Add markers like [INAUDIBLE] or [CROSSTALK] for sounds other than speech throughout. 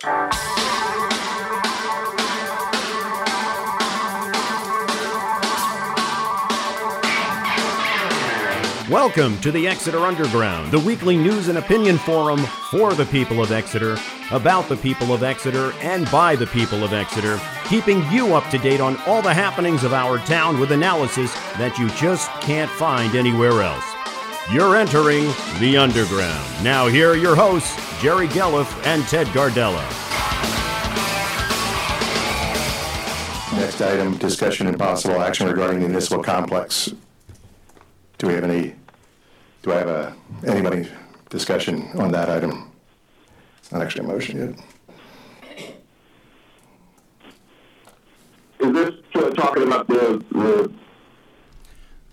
Welcome to the Exeter Underground, the weekly news and opinion forum for the people of Exeter, about the people of Exeter, and by the people of Exeter, keeping you up to date on all the happenings of our town with analysis that you just can't find anywhere else. You're entering the Underground. Now, here are your hosts, Jerry Gelliff and Ted Gardella. Next item, discussion and possible action regarding the municipal complex. Do we have any, do I have a, anybody discussion on that item? It's not actually a motion yet. Is this uh, talking about the, the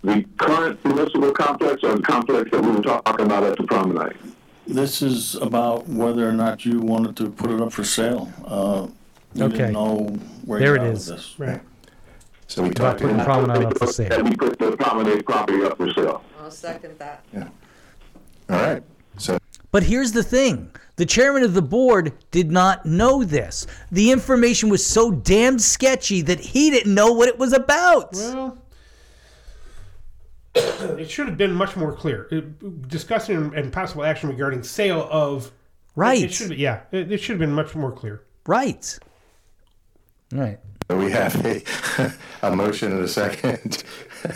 the current municipal complex or the complex that we were talking about at the promenade? This is about whether or not you wanted to put it up for sale. Uh, We Okay. didn't know where There you it are with is. this. Right. So we About talked, putting in- promenade up for That sale. we put the promenade property up for sale. I'll second that. all right, so But here's the thing the chairman of the board did not know this. The information was so damn sketchy that he didn't know what it was about. Well, [COUGHS] it should have been much more clear. It, discussing and, and possible action regarding sale of. Right. It should be, yeah. It, it should have been much more clear. Right. Right. we have a, [LAUGHS] a motion and a second. [LAUGHS]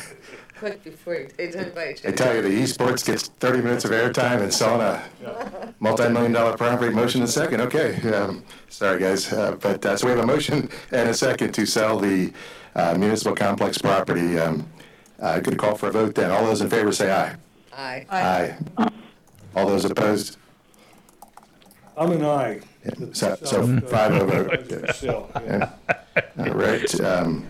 Quick before you take invite I tell you, the esports gets 30 minutes of airtime and selling a multi-million dollar property, motion and second, okay. um, Sorry, guys, uh, but, uh, so we have a motion and a second to sell the uh, municipal complex property. Um, uh, Good call for a vote then. All those in favor say aye. Aye. Aye. All those opposed? I'm an aye. So, so five oh vote. Sale, yeah. All right, um,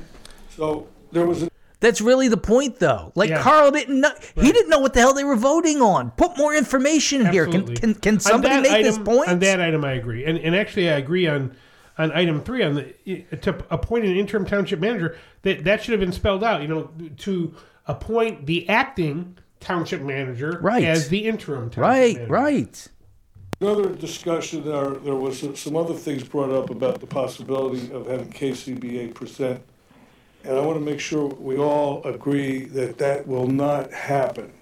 So there was, a- That's really the point, though. Like Yeah. Carl didn't know. He didn't know what the hell they were voting on. Put more information in here. Can, Absolutely. can, can On somebody that make this item- point? On that item, I agree, and and actually, I agree on on item three on the to appoint an interim township manager. That that should have been spelled out. You know, to appoint the acting township manager Right. as the interim township right. manager. Right. another discussion, there, there was some other things brought up about the possibility of having KCBA present. And I want to make sure we all agree that that will not happen.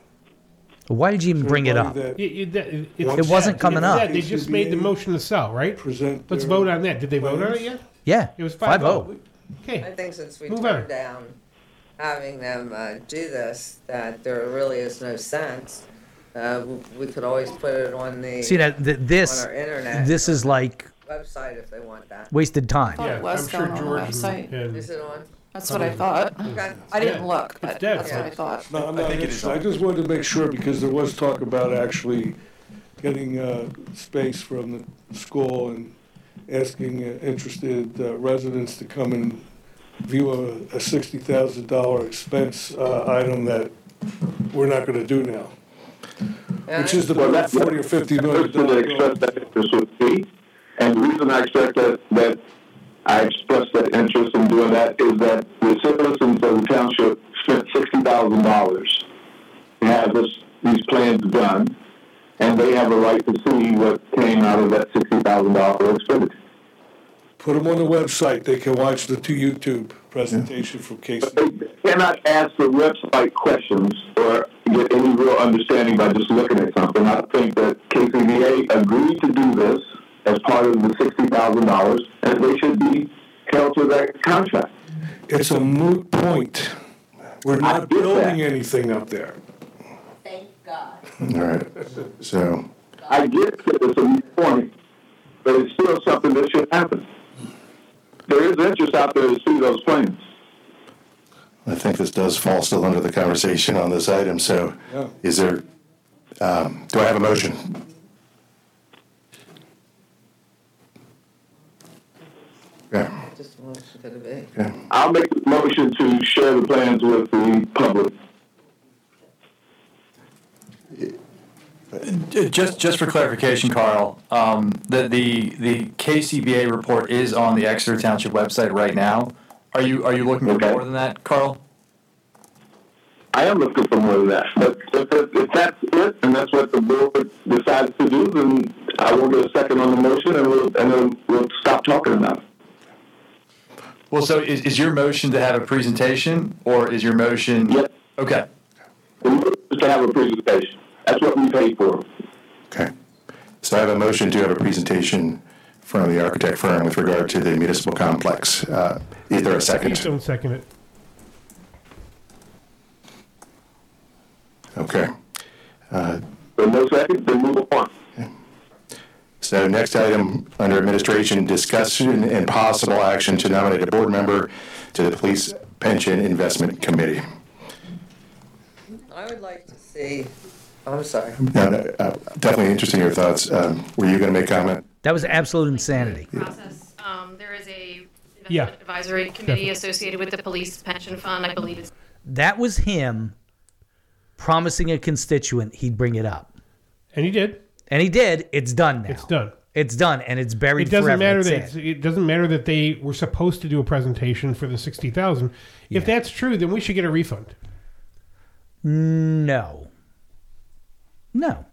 Why did you even bring it up? Everybody It, it, that- it's It wasn't coming it's up. that. They just made the motion to sell, right? Present. Let's their- vote on that. Did they vote on it yet? Yeah. It was five five oh. I Okay. think since we Move turned on. down having them uh, do this, that there really is no sense. Uh, w- we could always put it on the See that th- this on our internet this is like website if they want that. wasted time. thought it was I'm sure going on the George and- website. and- Is it on? That's what I thought. Okay. I didn't Yeah. look, but dead. that's what I thought. No, I'm not interested. I just wanted to make sure because there was talk about actually getting uh, space from the school and asking uh, interested uh, residents to come and view a a $60,000 expense uh, item that we're not going to do now, Yeah, which is the Well, that- 40 or 50 million Person that dollar expressed bill. that interest with me, and the reason I expressed that, that I expressed that interest in doing that is that the citizens of the township spent sixty thousand dollars to have this, these plans done, and they have a right to see what came out of that sixty thousand dollar expenditure. Put them on the website. They can watch the two YouTube presentation from Casey. They cannot ask the website questions or get any real understanding by just looking at something. I think that KCBA agreed to do this as part of the sixty thousand dollars, and they should be held to that contract. It's a moot point. We're not get that. building anything up there. Thank God. all right, so, I get that it's a moot point, but it's still something that should happen. There is interest out there to see those plans. I think this does fall still under the conversation on this item, so Yeah. is there, um, do I have a motion? Yeah, Just what could it be? yeah. I'll make the motion to share the plans with the public. Uh, Just, just for clarification, Carl, um, the, the, the KCBA report is on the Exeter Township website right now. Are you, are you looking for Okay. more than that, Carl? I am looking for more than that. But if, if, if that's it, and that's what the board decides to do, then I will get a second on the motion and we'll, and then we'll stop talking about it. Well, so is, is your motion to have a presentation or is your motion? Yes. Okay. The motion is to have a presentation. That's what we paid for. Okay. So I have a motion to have a presentation from the architect firm with regard to the municipal complex. Uh, Is there a Please second? don't second it. Okay. So no second, then move on. So next item under administration, discussion and possible action to nominate a board member to the Police Pension Investment Committee. I would like to see, I'm sorry. Now, uh, Definitely interested in your thoughts. Um, Were you going to make comment? That was absolute insanity. process. Um, there is a Yeah. advisory committee associated with the police pension fund, I believe it's That was him promising a constituent he'd bring it up. And he did. And he did. It's done now. It's done. It's done, and it's buried It doesn't forever. matter That's that it. it doesn't matter that they were supposed to do a presentation for the sixty thousand. If that's true, then we should get a refund. No. No.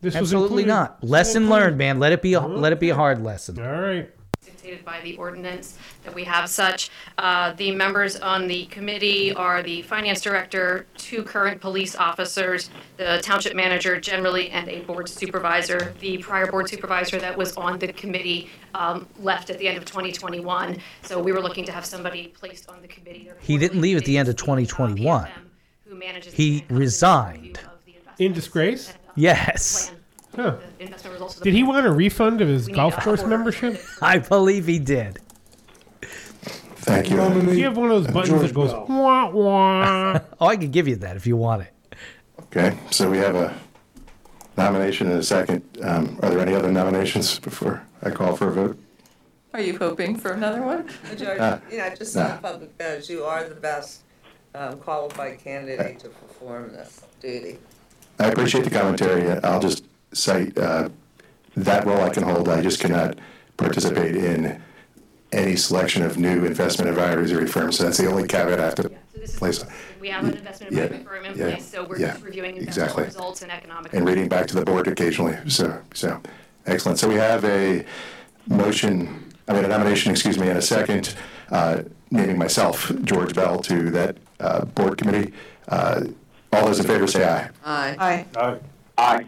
This was Absolutely not. Lesson learned, man. Let it be a let it be a hard lesson. All right. Dictated by the ordinance that we have such. Uh, The members on the committee are the finance director, two current police officers, the township manager generally, and a board supervisor. The prior board supervisor that was on the committee um, left at the end of 2021, so we were looking to have somebody placed on the committee. He didn't leave at the end of 2021. Who manages the He income resigned. review of the investments In disgrace? Yes. plan Huh. the investment results of the Did he plan. want a refund of his We need golf a course order. membership? [LAUGHS] I believe he did. Thank you. Do you have one of those buttons George that goes Bell. wah wah? [LAUGHS] Oh, I could give you that if you want it. Okay, so we have a nomination and a second. Um, Are there any other nominations before I call for a vote? Are you hoping for another one? George, Ah, you know, just so the public knows, you are the best um, qualified candidate to perform this duty. I appreciate the commentary. I'll just cite uh, that role I can hold. I just cannot participate in any selection of new investment advisory firms. So that's the only caveat I have to So this is- place. We have an investment Yeah, advisory firm in yeah, place, so we're yeah, just reviewing exactly. results and economic. And reading back to the board occasionally. So, so, excellent. So we have a motion, I mean, a nomination, excuse me, and a second, uh, naming myself, George Bell, to that uh, board committee. Uh, All those in favor say aye. Aye. Aye. Aye. Aye.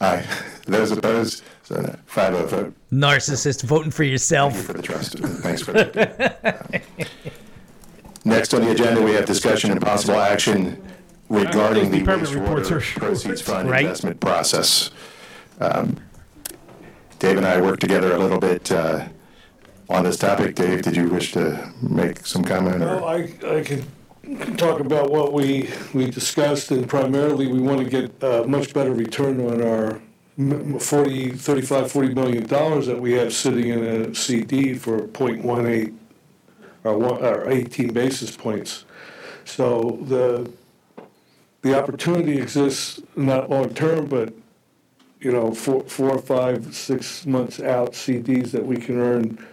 Aye. Those opposed, so no, five oh vote. Narcissist voting for Thank you yourself. for the trust. Thanks for that. Next on the agenda, we have discussion and possible action regarding the Department reports wastewater are proceeds fund Right. investment process. Um, Dave and I worked together a little bit uh, on this topic. Dave, did you wish to make some comment? Well, or I, I can can talk about what we, we discussed, and primarily, we want to get a much better return on our m- 40, 35, 40 million dollars that we have sitting in a CD for .18, or one, or 18 basis points. So the, the opportunity exists, not long-term, but, you know, four, four, five, six months out CDs that we can earn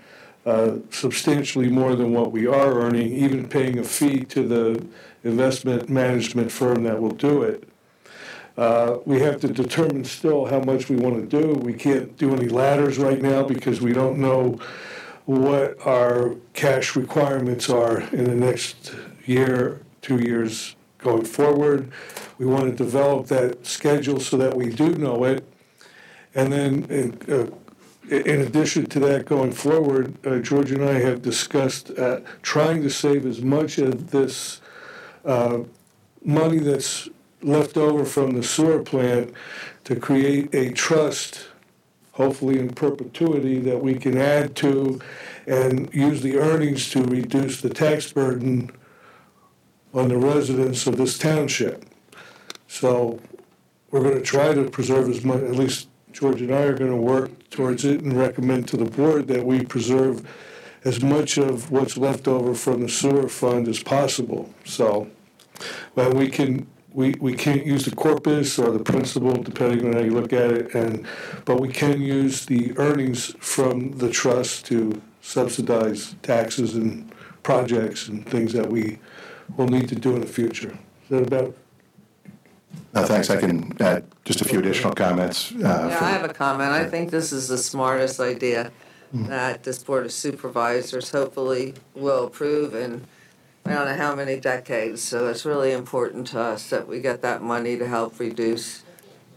uh, substantially more than what we are earning, even paying a fee to the investment management firm that will do it. Uh, We have to determine still how much we want to do. We can't do any ladders right now because we don't know what our cash requirements are in the next year, two years going forward. We want to develop that schedule so that we do know it. And then, uh, in addition to that, going forward, uh, George and I have discussed uh, trying to save as much of this uh, money that's left over from the sewer plant to create a trust, hopefully in perpetuity, that we can add to and use the earnings to reduce the tax burden on the residents of this township. So we're going to try to preserve as much, at least George and I are going to work towards it and recommend to the board that we preserve as much of what's left over from the sewer fund as possible. So, well, we can, we, we can't use the corpus or the principal, depending on how you look at it, and, but we can use the earnings from the trust to subsidize taxes and projects and things that we will need to do in the future. Is that about No, thanks. I can add just a few additional comments. uh, Yeah, for- I have a comment. I think this is the smartest idea that this Board of Supervisors hopefully will approve in, I don't know how many decades. So it's really important to us that we get that money to help reduce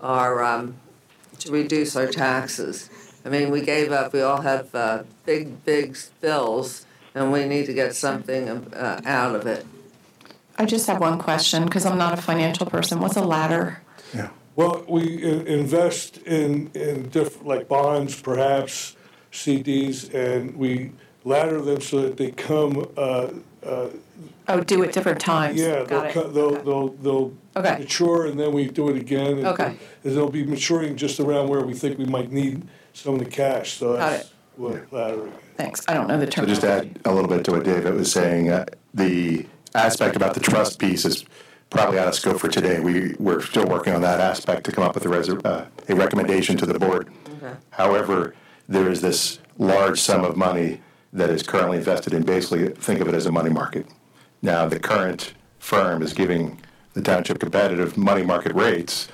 our, um, to reduce our taxes. I mean, we gave up, we all have, uh, big, big bills and we need to get something, uh, out of it. I just have one question, because I'm not a financial person. What's a ladder? Yeah. Well, we invest in, in different, like bonds, perhaps CDs, and we ladder them so that they come, uh, uh, Oh, do it different times. yeah, they'll, it. co- they'll, Okay. they'll, they'll Okay. mature, and then we do it again. and- Okay. And they'll be maturing just around where we think we might need some of the cash, so Got that's what laddering. Thanks. I don't know the term. So term. just add a little bit to what David was saying. uh, The aspect about the trust piece is probably out of scope for today. We, we're still working on that aspect to come up with a, uh, a recommendation to the board. However, there is this large sum of money that is currently invested in, basically, think of it as a money market. Now, the current firm is giving the township competitive money market rates,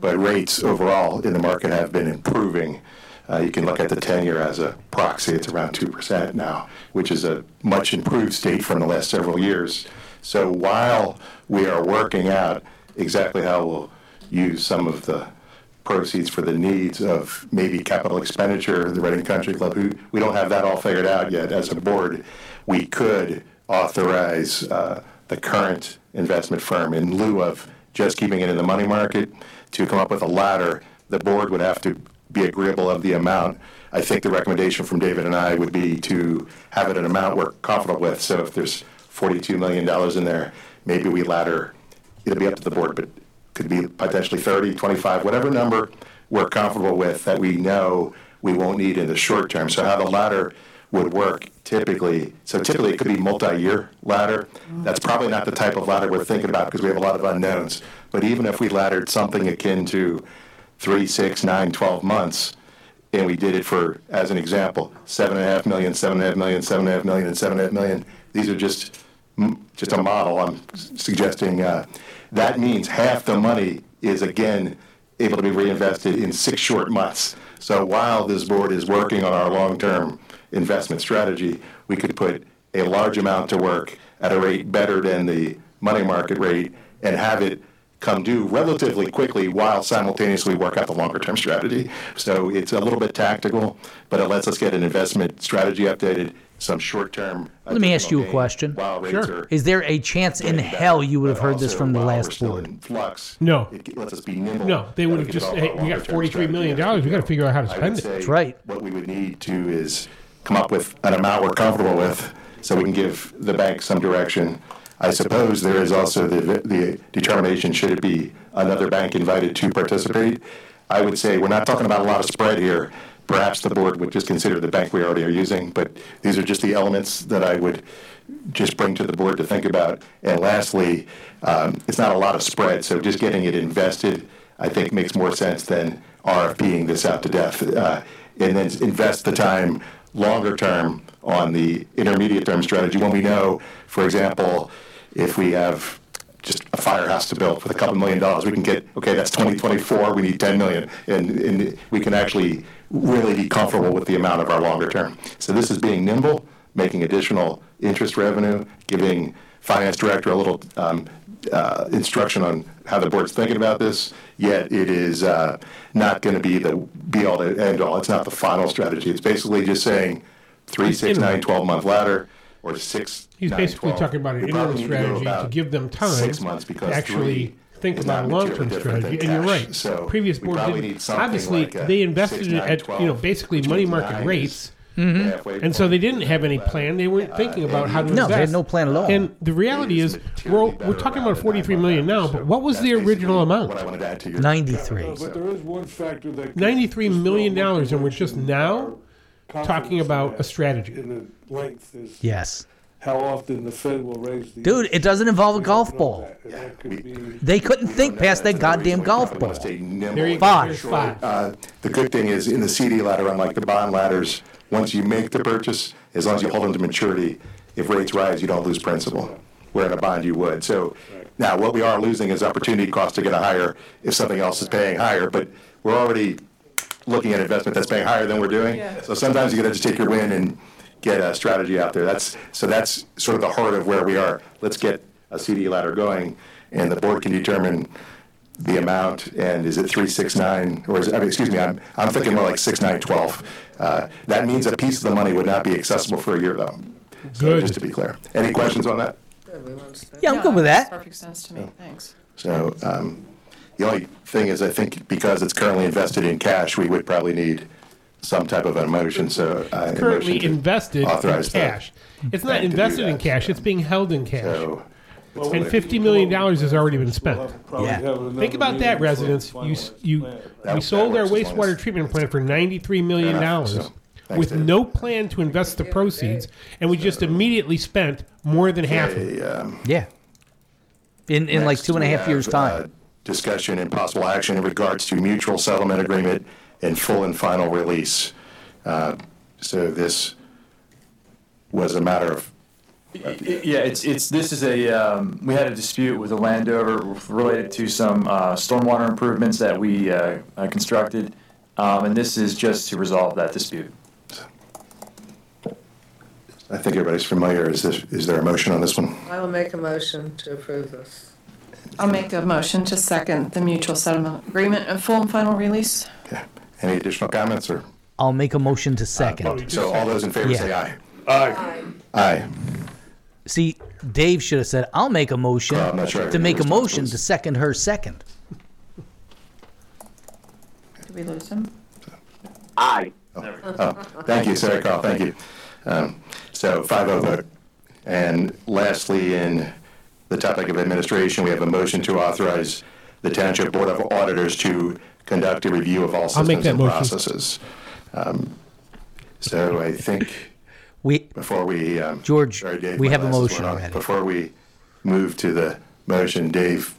but rates overall in the market have been improving. Uh, you can look at the 10-year as a proxy, it's around 2% now, which is a much improved state from the last several years. So while we are working out exactly how we'll use some of the proceeds for the needs of maybe capital expenditure, the Reading Country Club, who, we don't have that all figured out yet as a board. We could authorize uh, the current investment firm in lieu of just keeping it in the money market to come up with a ladder. The board would have to be agreeable of the amount. I think the recommendation from David and I would be to have it an amount we're comfortable with. So if there's $42 million in there, maybe we ladder, it'll be up to the board, but could be potentially 30, 25, whatever number we're comfortable with that we know we won't need in the short term. So how the ladder would work typically, so typically it could be multi-year ladder. That's probably not the type of ladder we're thinking about because we have a lot of unknowns. But even if we laddered something akin to three, six, nine, 12 months, and we did it for, as an example, seven and a half million, seven and a half million, seven and a half million, and seven and a half million. These are just, mm, just a model. I'm suggesting uh, that means half the money is again able to be reinvested in six short months. So while this board is working on our long-term investment strategy, we could put a large amount to work at a rate better than the money market rate and have it come due relatively quickly while simultaneously work out the longer term strategy. So it's a little bit tactical, but it lets us get an investment strategy updated, some short term. Let me ask you a question. Sure. Is there a chance in getting better, hell you would have heard this from the last board? Flux. No. It lets us be nimble. No, they would have just, hey, we got $43 million. strategy as We got to figure out how to spend it. That's right. What we would need to is come up with an amount we're comfortable with so we can give the bank some direction. I suppose there is also the, the determination, should it be another bank invited to participate? I would say, we're not talking about a lot of spread here. Perhaps the board would just consider the bank we already are using, but these are just the elements that I would just bring to the board to think about. And lastly, um, it's not a lot of spread, so just getting it invested, I think makes more sense than RFPing this out to death. Uh, And then invest the time longer term on the intermediate term strategy when we know, for example, if we have just a firehouse to build with a couple million dollars, we can get, okay, that's 2024, we need 10 million. And, and we can actually really be comfortable with the amount of our longer term. So this is being nimble, making additional interest revenue, giving finance director a little um, uh, instruction on how the board's thinking about this, yet it is uh, not going to be the be-all to end-all. It's not the final strategy. It's basically just saying three, six, nine, 12-month ladder, or six, He's nine, basically 12. talking about an We interim probably need to strategy to give them time Six months to actually think about a long-term strategy. And you're right. So Previous board didn't. Obviously, like they invested six, nine, at you know basically money market rates. is the halfway And so they didn't have any plan. They weren't thinking about how to No, invest. they had no plan at all. And the reality is is, we're, we're talking about the 43 nine-month million now, but what was the original amount? What I wanted to add to your 93. Uh, But there is one factor that. could- 93 just million throw a dollars, and we're just now talking about a confidence strategy. In the length is Yes. how often the Fed will raise the. Dude, it doesn't involve a golf ball. that, that could be- They couldn't think past that That's another goddamn golf ball. wanna stay nimble There you go. Five. Five. Uh, The good thing is, in the CD ladder, unlike the bond ladders, once you make the purchase, as long as you hold them to maturity, if rates rise, you don't lose principal, where in a bond you would. So Now, what we are losing is opportunity cost to get a higher if something else is paying higher, but we're already looking at investment that's paying higher than we're doing. So sometimes you gotta just take your win and get a strategy out there. That's, so that's sort of the heart of where we are. Let's get a CD ladder going, and the board can determine the amount, and is it three, six, nine, or is it, I mean, excuse me, I'm, I'm thinking more like six, nine, twelve. Uh, That means a piece of the money would not be accessible for a year, though. So Good. Just to be clear. Any questions on that? Good, we want to spend- Yeah, I'm good with that. Perfect sense to me, thanks. So um, the only thing is, I think because it's currently invested in cash, we would probably need some type of a motion, so. uh, Currently to invested in authorize cash. It's not bank to invested in cash, so- it's being held in cash. So, And fifty million dollars has already been spent. Probably Yeah. Think about that, residents. You, you. That- we sold our works as long wastewater treatment plant for ninety three million dollars. so, with no plan to invest the proceeds, and we just immediately spent more than half of it. a, um, Yeah. In in like Next, two and a years' time. uh, Discussion and possible action in regards to mutual settlement agreement and full and final release. Uh, So this was a matter of, Yeah, it's, it's, this is a, um, we had a dispute with a landowner related to some, uh, stormwater improvements that we, uh, uh, constructed. Um, and this is just to resolve that dispute. I think everybody's familiar. Is this, is there a motion on this one? I will make a motion to approve this. I'll make a motion to second the mutual settlement agreement and full and final release. Okay. Any additional comments or? I'll make a motion to second. So all those in favor say aye. Aye. Aye. See, Dave should have said, "I'll make a motion Uh, I'm not sure to make a motion to second her second." Did we lose him? Aye. Oh, thank you, Sarah Carl, thank you. Um, So 5-0 vote. And lastly, in the topic of administration, we have a motion to authorize the Township Board of Auditors to conduct a review of all systems and motion. processes. Um, So I think [LAUGHS] We before we. um, George, sorry, Dave, we have a motion went off. already. Before we move to the motion, Dave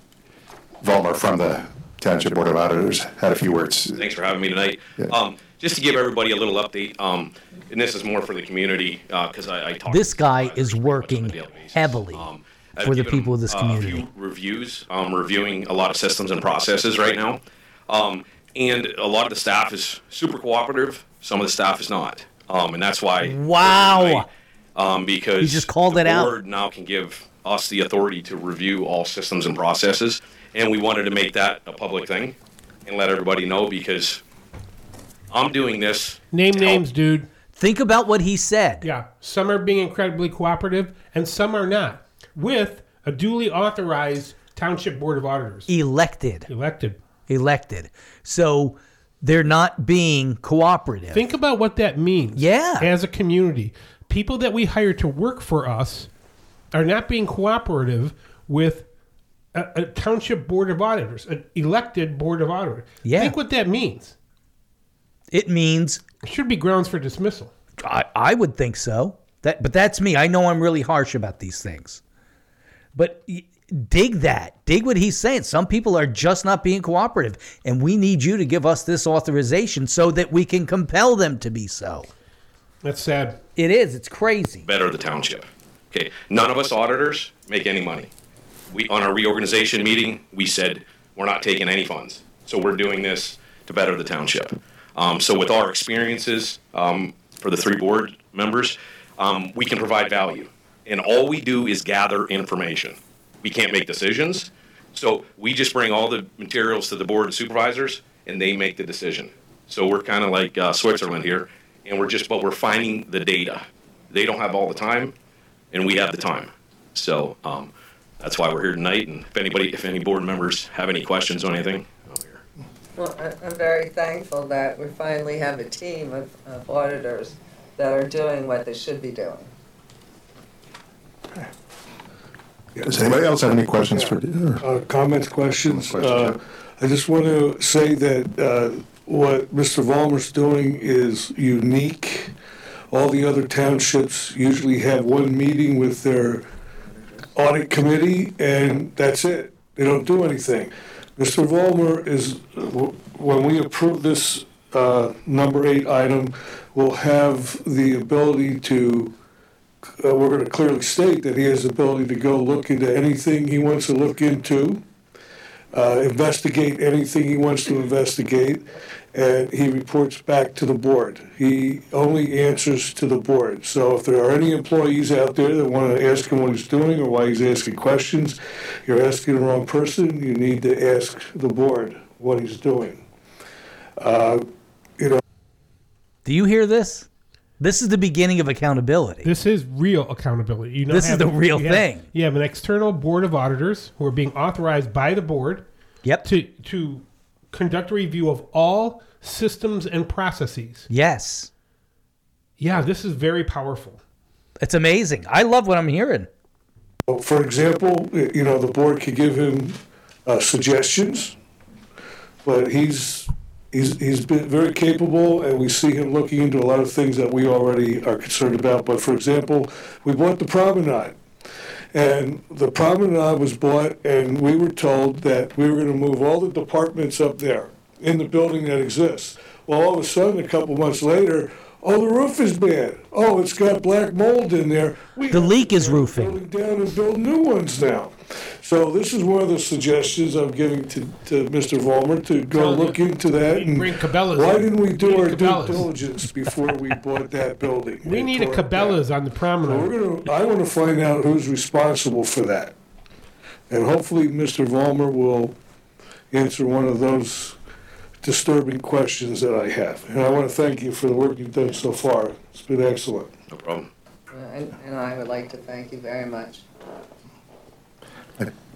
Vollmer from the Township Board of Auditors had a few words. Thanks for having me tonight. Yeah. Um, just to give everybody a little update, um, and this is more for the community, uh, cause I, I talk. This to guy is pretty much on a working heavily Um, I've for the given people of this them, uh, a community. few Reviews, um, reviewing a lot of systems and processes right now. Um, and a lot of the staff is super cooperative, some of the staff is not. Um, and that's why. Wow. Um, because. He just called the it out. board now can give us the authority to review all systems and processes. And we wanted to make that a public thing and let everybody know because I'm doing this. Name to help names, dude. think about what he said. Yeah, some are being incredibly cooperative, and some are not. With a duly authorized township board of auditors Elected, elected. Elected. So they're not being cooperative. Think about what that means. Yeah. As a community, people that we hire to work for us are not being cooperative with a, a township board of auditors, an elected board of auditors. Yeah. Think what that means. it means It should be grounds for dismissal. I, I would think so. That, but that's me. I know I'm really harsh about these things. But dig that. Dig what he's saying. Some people are just not being cooperative, and we need you to give us this authorization so that we can compel them to be so. That's sad. It is. It's crazy. better the township. Okay, none of us auditors make any money. We, on our reorganization meeting, we said, we're not taking any funds. So we're doing this to better the township. Um, so with our experiences, um, for the three board members, um, we can provide value. And all we do is gather information. We can't make decisions. So we just bring all the materials to the board of supervisors and they make the decision. So we're kind of like uh, Switzerland here and we're just, but we're finding the data. They don't have all the time and we have the time. So, um, that's why we're here tonight. And if anybody, if any board members have any questions on anything, I'm here. Well, I'm very thankful that we finally have a team of of auditors that are doing what they should be doing. Does anybody else have any questions for? Uh, Comments, questions? Uh, I just want to say that uh, what Mr. Vollmer's doing is unique. All the other townships usually have one meeting with their audit committee, and that's it. They don't do anything. Mr. Vollmer is, when we approve this uh, number eight item, we'll have the ability to uh, we're going to clearly state that he has the ability to go look into anything he wants to look into, uh, investigate anything he wants to investigate, and he reports back to the board. He only answers to the board. So if there are any employees out there that want to ask him what he's doing or why he's asking questions, you're asking the wrong person. You need to ask the board what he's doing. Uh, you know, Do you hear this? This is the beginning of accountability. This is real accountability. You know, This is the real you have- thing. You have an external board of auditors who are being authorized by the board. Yep. To to conduct a review of all systems and processes. Yes. Yeah, this is very powerful. It's amazing. I love what I'm hearing. For example, you know, the board could give him uh, suggestions, but he's, he's, he's been very capable, and we see him looking into a lot of things that we already are concerned about. But for example, we bought the promenade, and the promenade was bought, and we were told that we were going to move all the departments up there in the building that exists. Well, all of a sudden, a couple months later, oh, the roof is bad. Oh, it's got black mold in there. We The leak is roofing. building down and build new ones now. So this is one of the suggestions I'm giving to, to Mr. Vollmer to go Tell look him. into that. and Bring Cabela's Why in. didn't we We do need our due diligence before we bought that building? We and need a tore it down? Cabela's on the So promenade. we're gonna, I want to find out who's responsible for that. And hopefully, Mr. Vollmer will answer one of those disturbing questions that I have. And I want to thank you for the work you've done so far. It's been excellent. No problem. Uh, and, and I would like to thank you very much.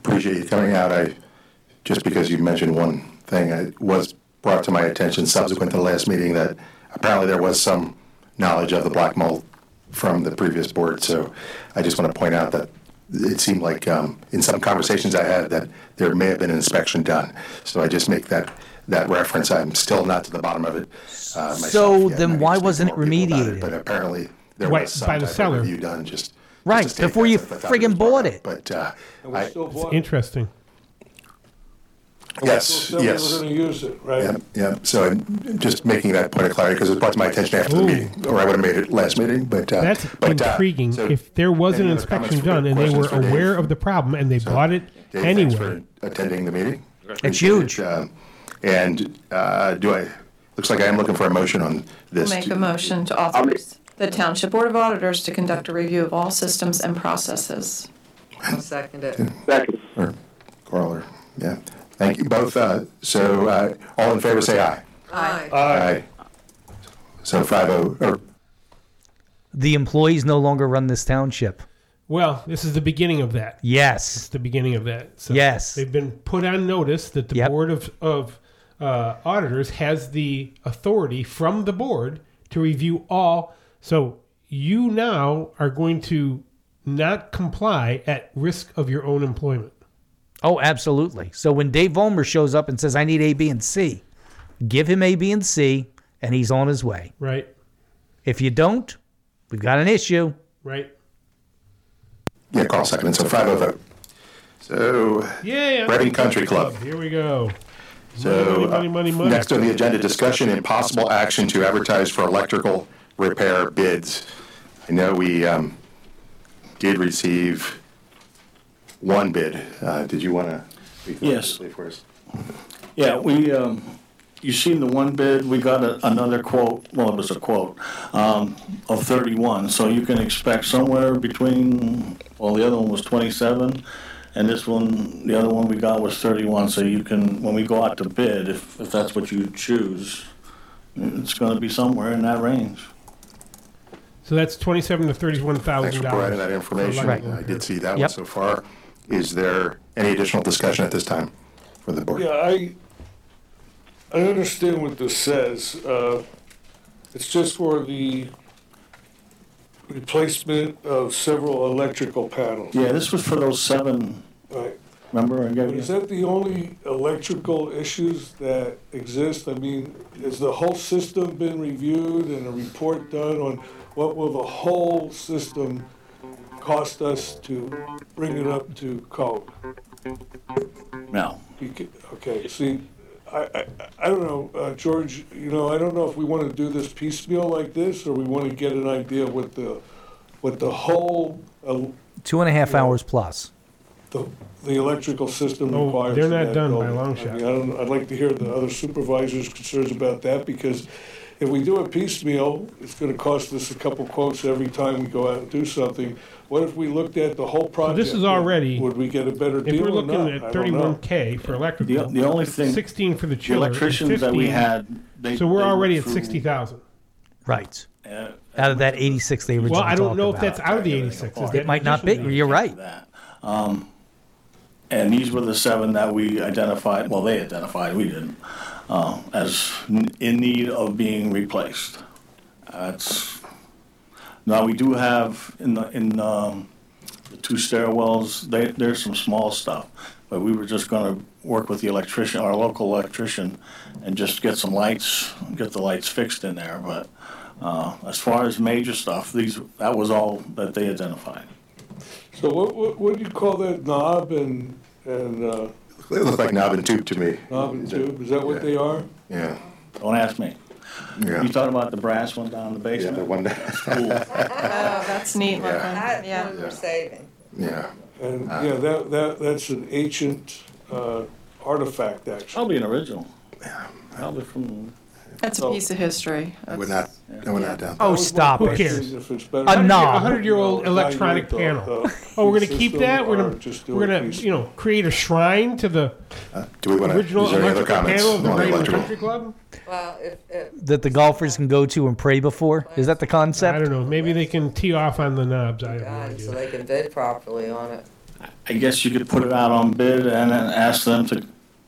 I appreciate you coming out. I, just because you mentioned one thing, it was brought to my attention subsequent to the last meeting that apparently there was some knowledge of the black mold from the previous board. So I just want to point out that it seemed like um, in some conversations I had that there may have been an inspection done. So I just make that, that reference. I'm still not to the bottom of it uh, myself So yet, then and I need why to speak to wasn't it more people about remediated? But apparently there Why- was some by the type of review done just. Right, just to state before you so I thought it was friggin' bought it. But uh, I, still bought. Interesting. yes, So yes. We're going to use it, right? Yeah, yeah, so I'm just making that point of clarity, because it was brought to my attention after the meeting, or I would have made it last meeting, but. uh, That's but, uh, intriguing. so if there was an any other comments inspection done and they were questions for Dave? aware of the problem and they bought it Dave, anyway, for attending the meeting. It's huge. Um, And uh, do I, looks like I am looking for a motion on this. Make a motion to authorize the Township Board of Auditors to conduct a review of all systems and processes. I'll second it. Second. Or Carl, or, yeah, thank you both. Uh, So uh, all in favor, say aye. Aye. Aye. So five oh, or The employees no longer run this township. well, this is the beginning of that. Yes. It's Yes. the beginning of that. So Yes. they've been put on notice that the Yep. board of of uh, auditors has the authority from the board to review all. So you now are going to not comply at risk of your own employment. Oh, absolutely. So when Dave Vollmer shows up and says, I need A, B, and C, give him A, B, and C, and he's on his way. Right. If you don't, we've got an issue. Right. Yeah, Carl seconded, so five oh vote. So, Yeah. Reading Country Club. Here we go. so, Money, money, uh, money, money. next on the agenda, discussion and possible action to advertise for electrical repair bids. I know we um, did receive one bid. Uh, Did you want to? Yes. For us? Yeah, we, um, you seen the one bid, we got a- another quote, well, it was a quote, um, of thirty-one, so you can expect somewhere between, well, the other one was twenty-seven, and this one, the other one we got was thirty-one, so you can, when we go out to bid, if, if that's what you choose, it's gonna be somewhere in that range. So that's twenty-seven to thirty-one Thanks thousand for providing that information. Right. I did see that one Yep. so far. Is there any additional discussion at this time for the board? Yeah, I, I understand what this says. Uh, It's just for the replacement of several electrical panels. Yeah, this was for those seven, Right. remember I gave But you? is that the only electrical issues that exist? I mean, has the whole system been reviewed and a report done on what will the whole system cost us to bring it up to code? No. You ca- Okay, see, I, I, I don't know, uh, George, you know, I don't know if we want to do this piecemeal like this, or we want to get an idea what the what the whole, uh, Two and a half hours plus. the, the electrical system Oh, requires. they're in not that done by a building. long I shot. mean, I don't, I'd like to hear the other supervisors' concerns about that, because if we do it piecemeal, it's gonna cost us a couple quotes every time we go out and do something. What if we looked at the whole So project? this is already, Would we get a better deal? if deal we're or looking not? I at don't thirty-one k for The, electrical, the only thing, sixteen for the the chiller, and electricians that we 15 had, they. So we're they already at sixty thousand. Right. uh, Out of that 86 they originally Well, I don't know if that's out of the eighty-six. Is It might not be. You're right. that. Um, and these were the seven that we identified, well, they identified, we didn't, uh, as in need of being replaced. That's, now, we do have in the, in, um, the two stairwells, they, there's some small stuff, but we were just gonna work with the electrician, our local electrician, and just get some lights, get the lights fixed in there, but, uh, as far as major stuff, these, that was all that they identified. So what, what, what do you call that knob and, and, uh, They look like knob and tube to me. knob and tube? Is that what they are? Yeah, Don't ask me. yeah. You talking about the brass one down in the Yeah, the basement? one, [LAUGHS] Oh, that's neat looking, That yeah. we were saving. yeah. And, yeah, that, that, that's an ancient, uh, artifact, actually. Probably an original. Probably from, That's a piece of history. We're not, no, we're not down. Oh, stop Who it. cares? If it's better- A knob. A hundred-year-old electronic not panel. the- the Oh, we're gonna keep that? We're gonna, just we're gonna, you know, create a shrine to the uh, Do we want to, is original there any other electrical comments panel of the on Great electrical? Country Club? Well, if, if, That the golfers can go to and pray before? Is that the concept? I concept? don't know, maybe they can tee off on the knobs, I have no God, so idea. they can bid properly on it. I guess you could put it out on bid and then ask them to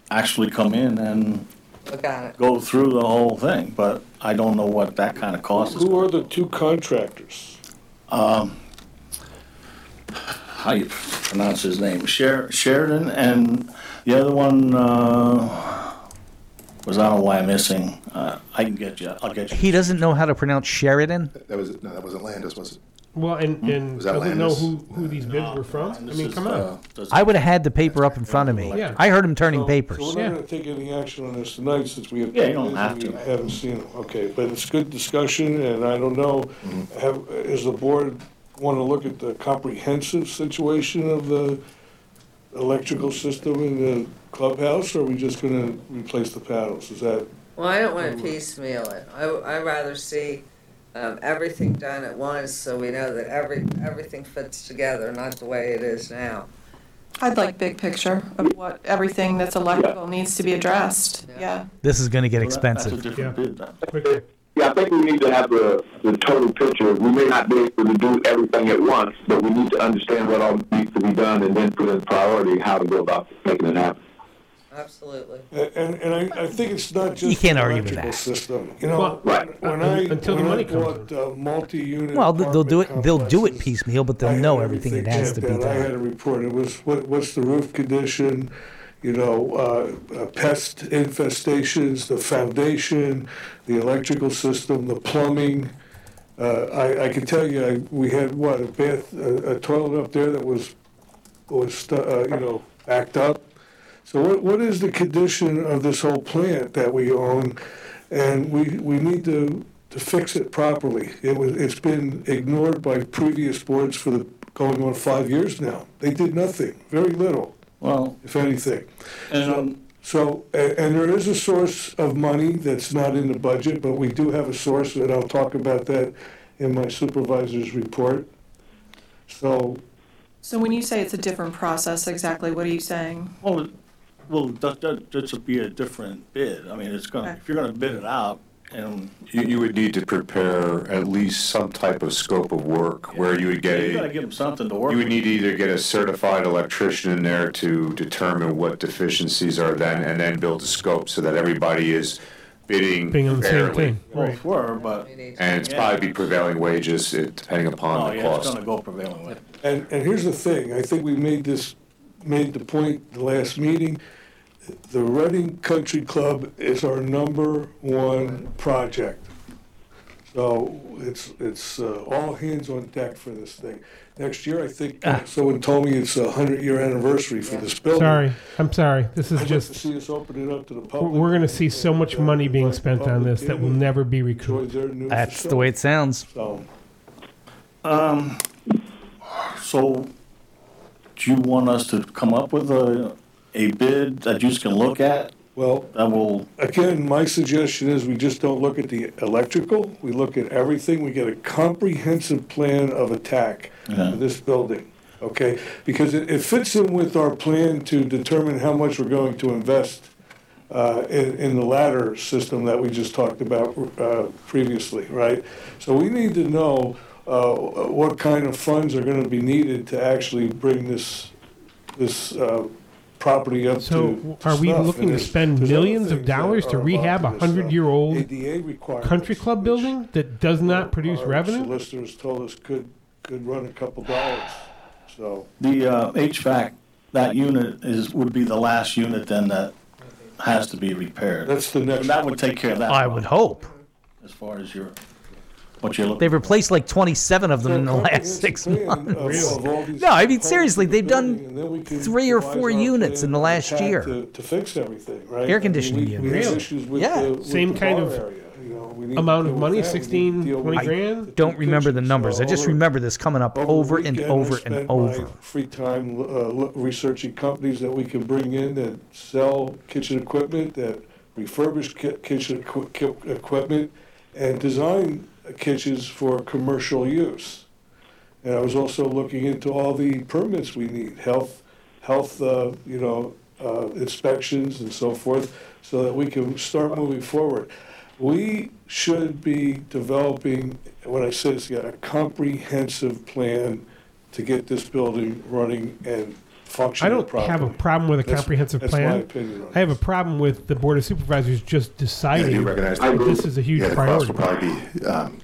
actually come in and Look at it. go through the whole thing, but I don't know what that kind of cost is. Who are the two contractors? Um, how you pronounce his name? Sher- Sheridan and the other one, uh, was, I don't know why I'm missing. Uh, I can get you, I'll get you. He doesn't know how to pronounce Sheridan? That was, no, that wasn't Landis, was it? Well, and, and Was that doesn't know Landis? who, who these bids were from? I mean, come uh, on. I would have had the paper up in front of me. Yeah. I heard him turning So- papers. So we're Yeah. not gonna take any action on this tonight since we have. Yeah, you don't have we to. Haven't seen them, okay, but it's good discussion, and I don't know, Mm-hmm. have, is the board wanna look at the comprehensive situation of the electrical system in the clubhouse, or are we just gonna replace the panels, is that? Well, I don't want to piecemeal it. I, I'd rather see, um, everything done at once so we know that every, everything fits together, not the way it is now. I'd like big picture of what, everything that's electrical needs to be addressed, yeah. This is going to get Well, that- That's a expensive. different bid Yeah, I think we need to have the, the total picture. We may not be able to do everything at once, but we need to understand what all needs to be done and then put in priority how to go about making it happen. Absolutely. And, and I, I think it's not just. You can't the argue with electrical that. System, you know, Well, Right. when I, until the when I money comes bought, uh, multi-unit. Well, th- they'll do it. apartment They'll do it complexes, piecemeal, but I they'll had know everything it has to mapped be out. I had a report, it was, what, what's the roof condition, you know, uh, uh, pest infestations, the foundation, the electrical system, the plumbing. Uh, I, I can tell you, I, we had what, a bath, a, a toilet up there that was, was, uh, you know, backed up. So what, what is the condition of this whole plant that we own? And we, we need to, to fix it properly. It was, it's been ignored by previous boards for the, going on five years now. They did nothing, very little, Well, if anything. and, um, So, a- and there is a source of money that's not in the budget, but we do have a source, and I'll talk about that in my supervisor's report. So, So when you say it's a different process, exactly what are you saying? well, it- well, that, that, this would be a different bid. I mean, it's gonna, if you're gonna bid it out, and You, you would need to prepare at least some type of scope of work where you would get you gotta a, give them something to work you with. would need to either get a certified electrician in there to determine what deficiencies are then, and then build a scope so that everybody is bidding Being on the same fairly. thing. Both were, but, We need to- And it's probably be prevailing wages, it- depending oh, upon the yeah, it's cost. gonna go prevailing with. And, and here's the thing, I think we made this, made the point the last meeting. The Reading Country Club is our number one project. So it's, it's uh, all hands on deck for this thing. Next year, I think, uh, someone told me it's a hundred-year anniversary for this building. Sorry, I'm sorry. This is I'd like to just, see us open it up to the we're- public. we're gonna see so much uh, money being spent on this that will never be enjoy recouped. their new That's the way it sounds. So, Um, so, do you want us to come up with a, a bid that you can look at? Well, That will, Again, my suggestion is we just don't look at the electrical, we look at everything, we get a comprehensive plan of attack Yeah. for this building, okay? Because it, it fits in with our plan to determine how much we're going to invest uh, in, in the ladder system that we just talked about uh, previously, right? So we need to know uh, what kind of funds are gonna be needed to actually bring this, this uh, property up to So are we snuff. looking to spend millions of dollars to rehab a involved in this, uh, hundred-year-old ADA country club building that does not produce our revenue? Solicitors told us could, could run a couple dollars, so. the uh, HVAC, that unit is, would be the last unit then that has to be repaired. That's the next. That would take care of that. I would hope. As far as your, what you're looking. They've replaced like 27 of them in the last six months. No, I mean, seriously, they've done three or four units in the last year. To, to fix everything, right? Air I mean, conditioning we- We units. have Really? issues with Yeah. the, with Same the kind bar of area, you know, we need to amount deal of with money, that. We need to 16, deal 20 with grand? the Don't remember the kitchens. numbers. I just Over- remember this coming up over the over and weekend, I over and spent my over. Free time uh, lo- researching companies that we can bring in that sell kitchen equipment, that refurbish ki- kitchen equi- ki- equipment, and design kitchens for commercial use. And I was also looking into all the permits we need, health, health, uh, you know, uh, inspections and so forth, so that we can start moving forward. We should be developing, when I say this, yeah, a comprehensive plan to get this building running and I don't properly. have a problem with a That's- comprehensive that's my plan. opinion I have a problem with the board of supervisors just Yeah, I deciding do recognize that that. this is a huge Yeah, priority. probably be, um,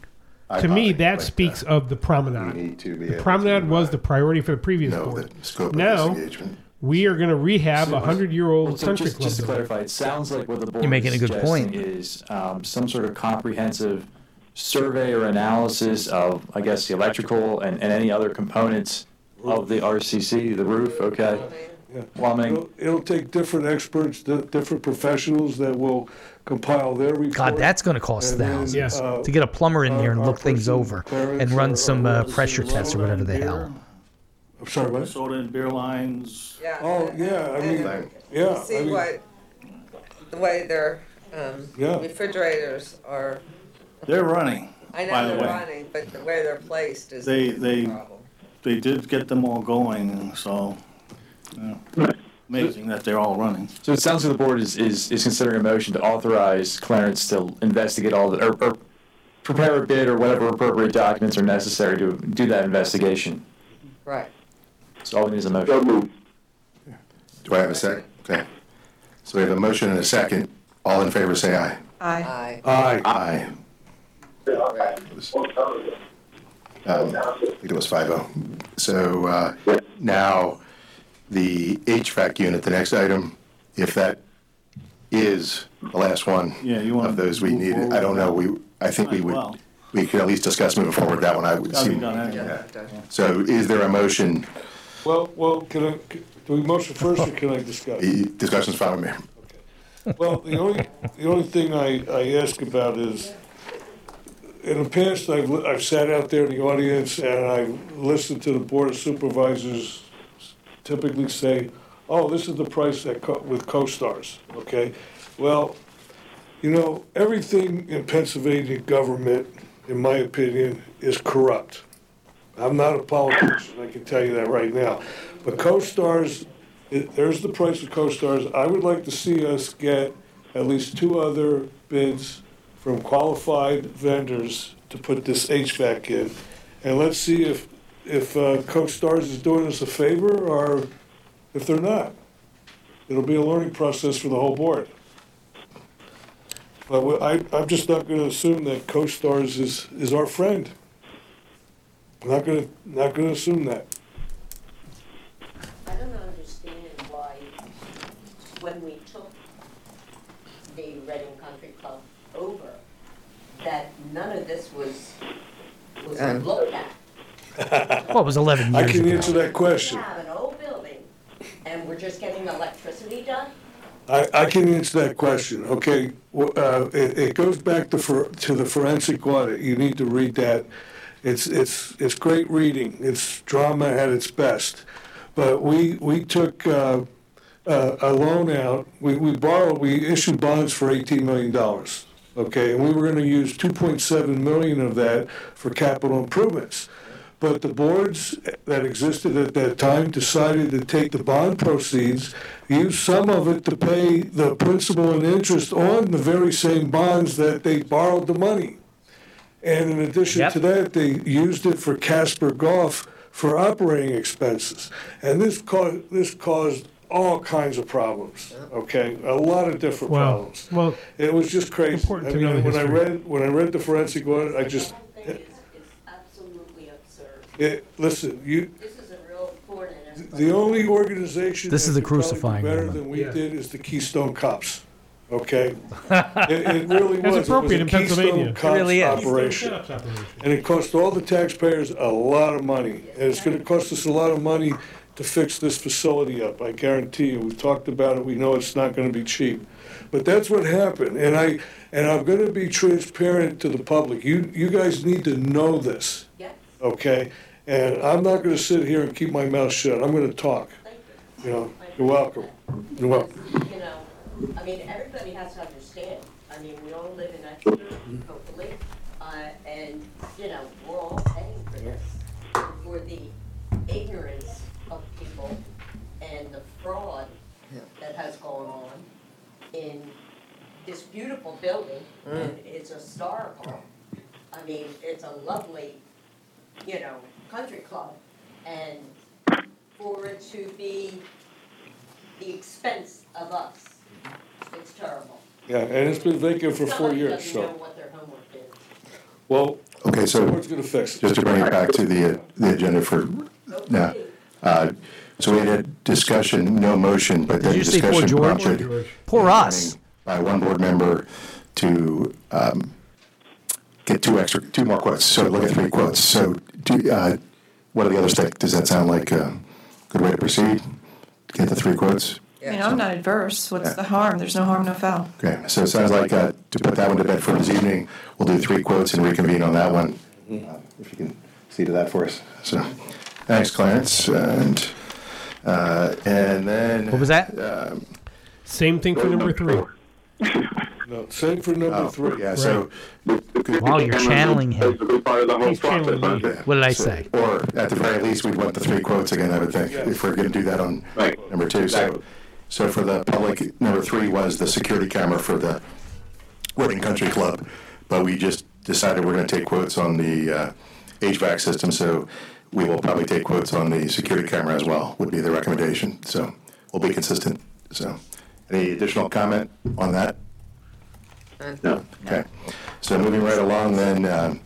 To me, eye-popping, that but, uh, speaks of the promenade. need to be The promenade to, was uh, the priority for the previous know board. the scope Now, this engagement. we are going to rehab So- a hundred-year-old Well, so country just, club. just to clarify, it sounds like what the board You're making is a good point. is um, some sort of comprehensive survey or analysis of, I guess, the electrical and, and any other components of the RCC, the roof, okay? Yeah. Plumbing. It'll, it'll take different experts, di- different professionals that will compile their report. God, that's going to cost And then, thousands Yes. uh, to get a plumber in here and our- look our things person, over Clarence, and run our- some our uh, pressure tests or whatever the hell. I'm sorry, what? Soda and beer lines. Yeah. Oh, yeah, I mean, And yeah, I See mean, what, the way their, um, Yeah. refrigerators are, They're running. I By know the they're way. running, but the way they're placed is They- the they- problem. They did get them all going, so, yeah. amazing that they're all running. So it sounds like the board is, is, is considering a motion to authorize Clarence to investigate all the, or, or prepare a bid or whatever appropriate documents are necessary to do that investigation. Right. So all we need is a So motion. moved. Do I have a second? Okay. So we have a motion and a second. All in favor, say aye. Aye. Aye. aye, Aye. Um, I think it was five oh. So uh, now, the HVAC unit, the next item, if that is the last one Yeah, you wanna of those we move needed, forward I don't know, we, I think we would, well. we could at least discuss moving forward that one, I would Gotta be see. done anyway. So is there a motion? well, well, can I, can- do we motion first or can I discuss? The Discussion's fine with me. Well, the only, the only thing I, I ask about is, in the past, I've, I've sat out there in the audience and I've listened to the Board of Supervisors typically say, oh, this is the price that, co- with COSTARS, okay? Well, you know, everything in Pennsylvania government, in my opinion, is corrupt. I'm not a politician, I can tell you that right now. But COSTARS, there's the price of COSTARS. I would like to see us get at least two other bids from qualified vendors to put this HVAC in. And let's see if, if uh, COSTARS is doing us a favor or if they're not. It'll be a learning process for the whole board. But I, I'm just not gonna assume that COSTARS is, is our friend. I'm not gonna, not gonna assume that. I don't understand why, when we took the Reading Country Club over, that none of this was, was Um. looked at. [LAUGHS] Well, it was 11 I years can ago. answer that question. We have an old building, and we're just getting electricity done? I, I can answer that question, okay? Well, Uh, it, it goes back to, for, to the forensic audit, you need to read that. It's, it's, it's great reading. It's drama at its best. But we, we took uh, uh, a loan out, we, we borrowed, we issued bonds for $18 million. Okay, and we were going to use 2.7 million of that for capital improvements. But the boards that existed at that time decided to take the bond proceeds, use some of it to pay the principal and interest on the very same bonds that they borrowed the money. And in addition Yep. to that, they used it for Casper Golf for operating expenses. And this caused, this caused all kinds of problems, okay? A lot of different Well, problems. well, It was just crazy. Important I to know mean, the when I history. read, when I read the forensic audit, I just, Absolutely absurd. it, listen, you, This is a real thorn in everybody's the only organization. This that is the could probably do crucifying Better moment. than we Yeah. did is the Keystone Cops, okay? [LAUGHS] It, it really was. That's It was appropriate a in Pennsylvania. Keystone It Cops really is. operation. Shut operation. And it cost all the taxpayers a lot of money. And it's gonna cost us a lot of money to fix this facility up, I guarantee you. We've talked about it, we know it's not gonna be cheap. But that's what happened, and I, and I'm gonna be transparent to the public. You, you guys need to know this, Yes, okay? And I'm not gonna sit here and keep my mouth shut, I'm gonna talk, thank you. you know? You're welcome. You're welcome. You know, I mean, everybody has to understand. I mean, we all live in Exeter, hopefully, uh, and, you know, we're all paying for this. For the ignorance people and the fraud that has gone on in this beautiful building, and it's historical. I mean, it's a lovely, you know, country club, and for it to be the expense of us, it's terrible. Yeah, and it's been vacant for four Somebody years, doesn't know so, what their homework is. well, Okay, the so board's gonna fix it. just to bring it back to the, uh, the agenda for now. uh, So we had a discussion, no motion, but then you say poor discussion George? prompted. Poor us. By one board member to um, get two extra, two more quotes. So look at three quotes. So do, uh, what do the others think? Does that sound like a good way to proceed? Get the three quotes? I mean, I'm not adverse. What's the harm? There's no harm, no foul. Okay, so it sounds like uh, to put that one to bed for this evening, we'll do three quotes and reconvene on that one. Uh, If you can see to that for us. So, thanks, Clarence. And, uh, and then. What was that? um, Same thing for number three. [LAUGHS] No, same for number Oh, three. yeah, so. while you're channeling him. Basically part of the whole He's channeling me. aren't? What did I so- say? Or at the very least, we'd want the three quotes again, I would think, if we're going to do that on Right. number two. So, so for the public, number three was the security camera for the Reading Country Club. But we just decided we're going to take quotes on the uh, HVAC system, so we will probably take quotes on the security camera as well, would be the recommendation. So we'll be consistent. So, any additional comment on that? No. Okay. So moving right along, then, um,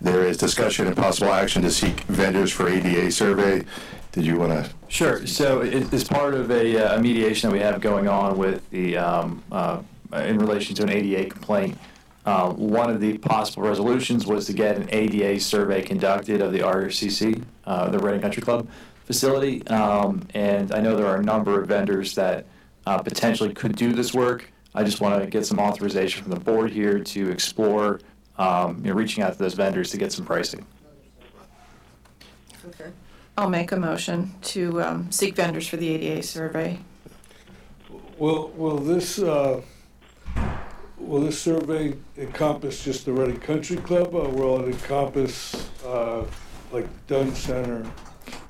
there is discussion and possible action to seek vendors for ADA survey. Did you want to? Sure. So it is part of a, uh, mediation that we have going on with the, um, uh, in relation to an ADA complaint, uh, one of the possible resolutions was to get an ADA survey conducted of the RCC, uh, the Reading Country Club facility. Um, and I know there are a number of vendors that, uh, potentially could do this work. I just want to get some authorization from the board here to explore, um, you know, reaching out to those vendors to get some pricing. Okay. I'll make a motion to um, seek vendors for the ADA survey. Will, will this, uh, will this survey encompass just the Reading Country Club, or will it encompass, uh, like Dunn Center?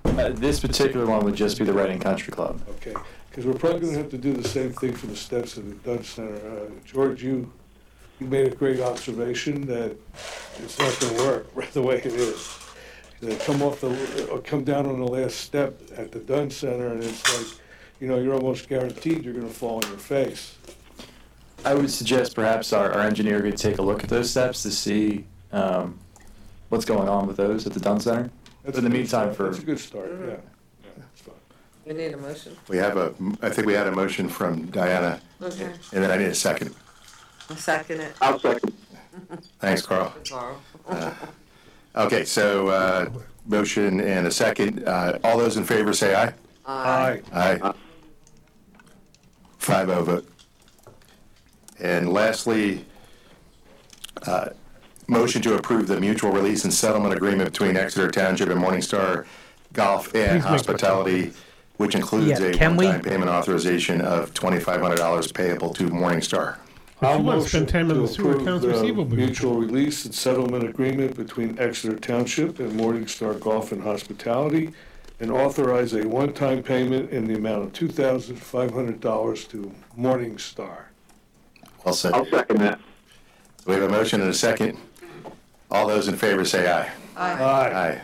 Uh, this particular one would just be the Reading Country Club. Okay, because we're probably gonna have to do the same thing for the steps of the Dunn Center. Uh, George, you, you made a great observation that it's not gonna work [LAUGHS] right the way it is. They come off the, or come down on the last step at the Dunn Center, and it's like, you know, you're almost guaranteed you're gonna fall on your face. I would suggest perhaps our, our engineer could take a look at those steps to see um, what's going on with those at the Dunn Center. That's But in the meantime, start. for That's a good start, yeah. Yeah, that's fine. We need a motion. We have a, I think we had a motion from Diana, Okay. and then I need a second. I'll second it. I'll second. Thanks, Carl. [LAUGHS] Carl. Okay, so, uh, motion and a second. Uh, all those in favor say aye. aye. Aye. Aye. Five oh vote. And lastly, uh, motion to approve the mutual release and settlement agreement between Exeter Township and Morningstar Golf and make- Hospitality, which includes Yeah, a can we- one-time payment authorization of twenty-five hundred dollars payable to Morningstar. I'll you want to spend motion time in to the sewer approve accounts the receivable. Mutual release and settlement agreement between Exeter Township and Morningstar Golf and Hospitality and authorize a one-time payment in the amount of two thousand five hundred dollars to Morningstar. Well said. I'll second that. We have a motion and a second. All those in favor say aye. Aye. Aye.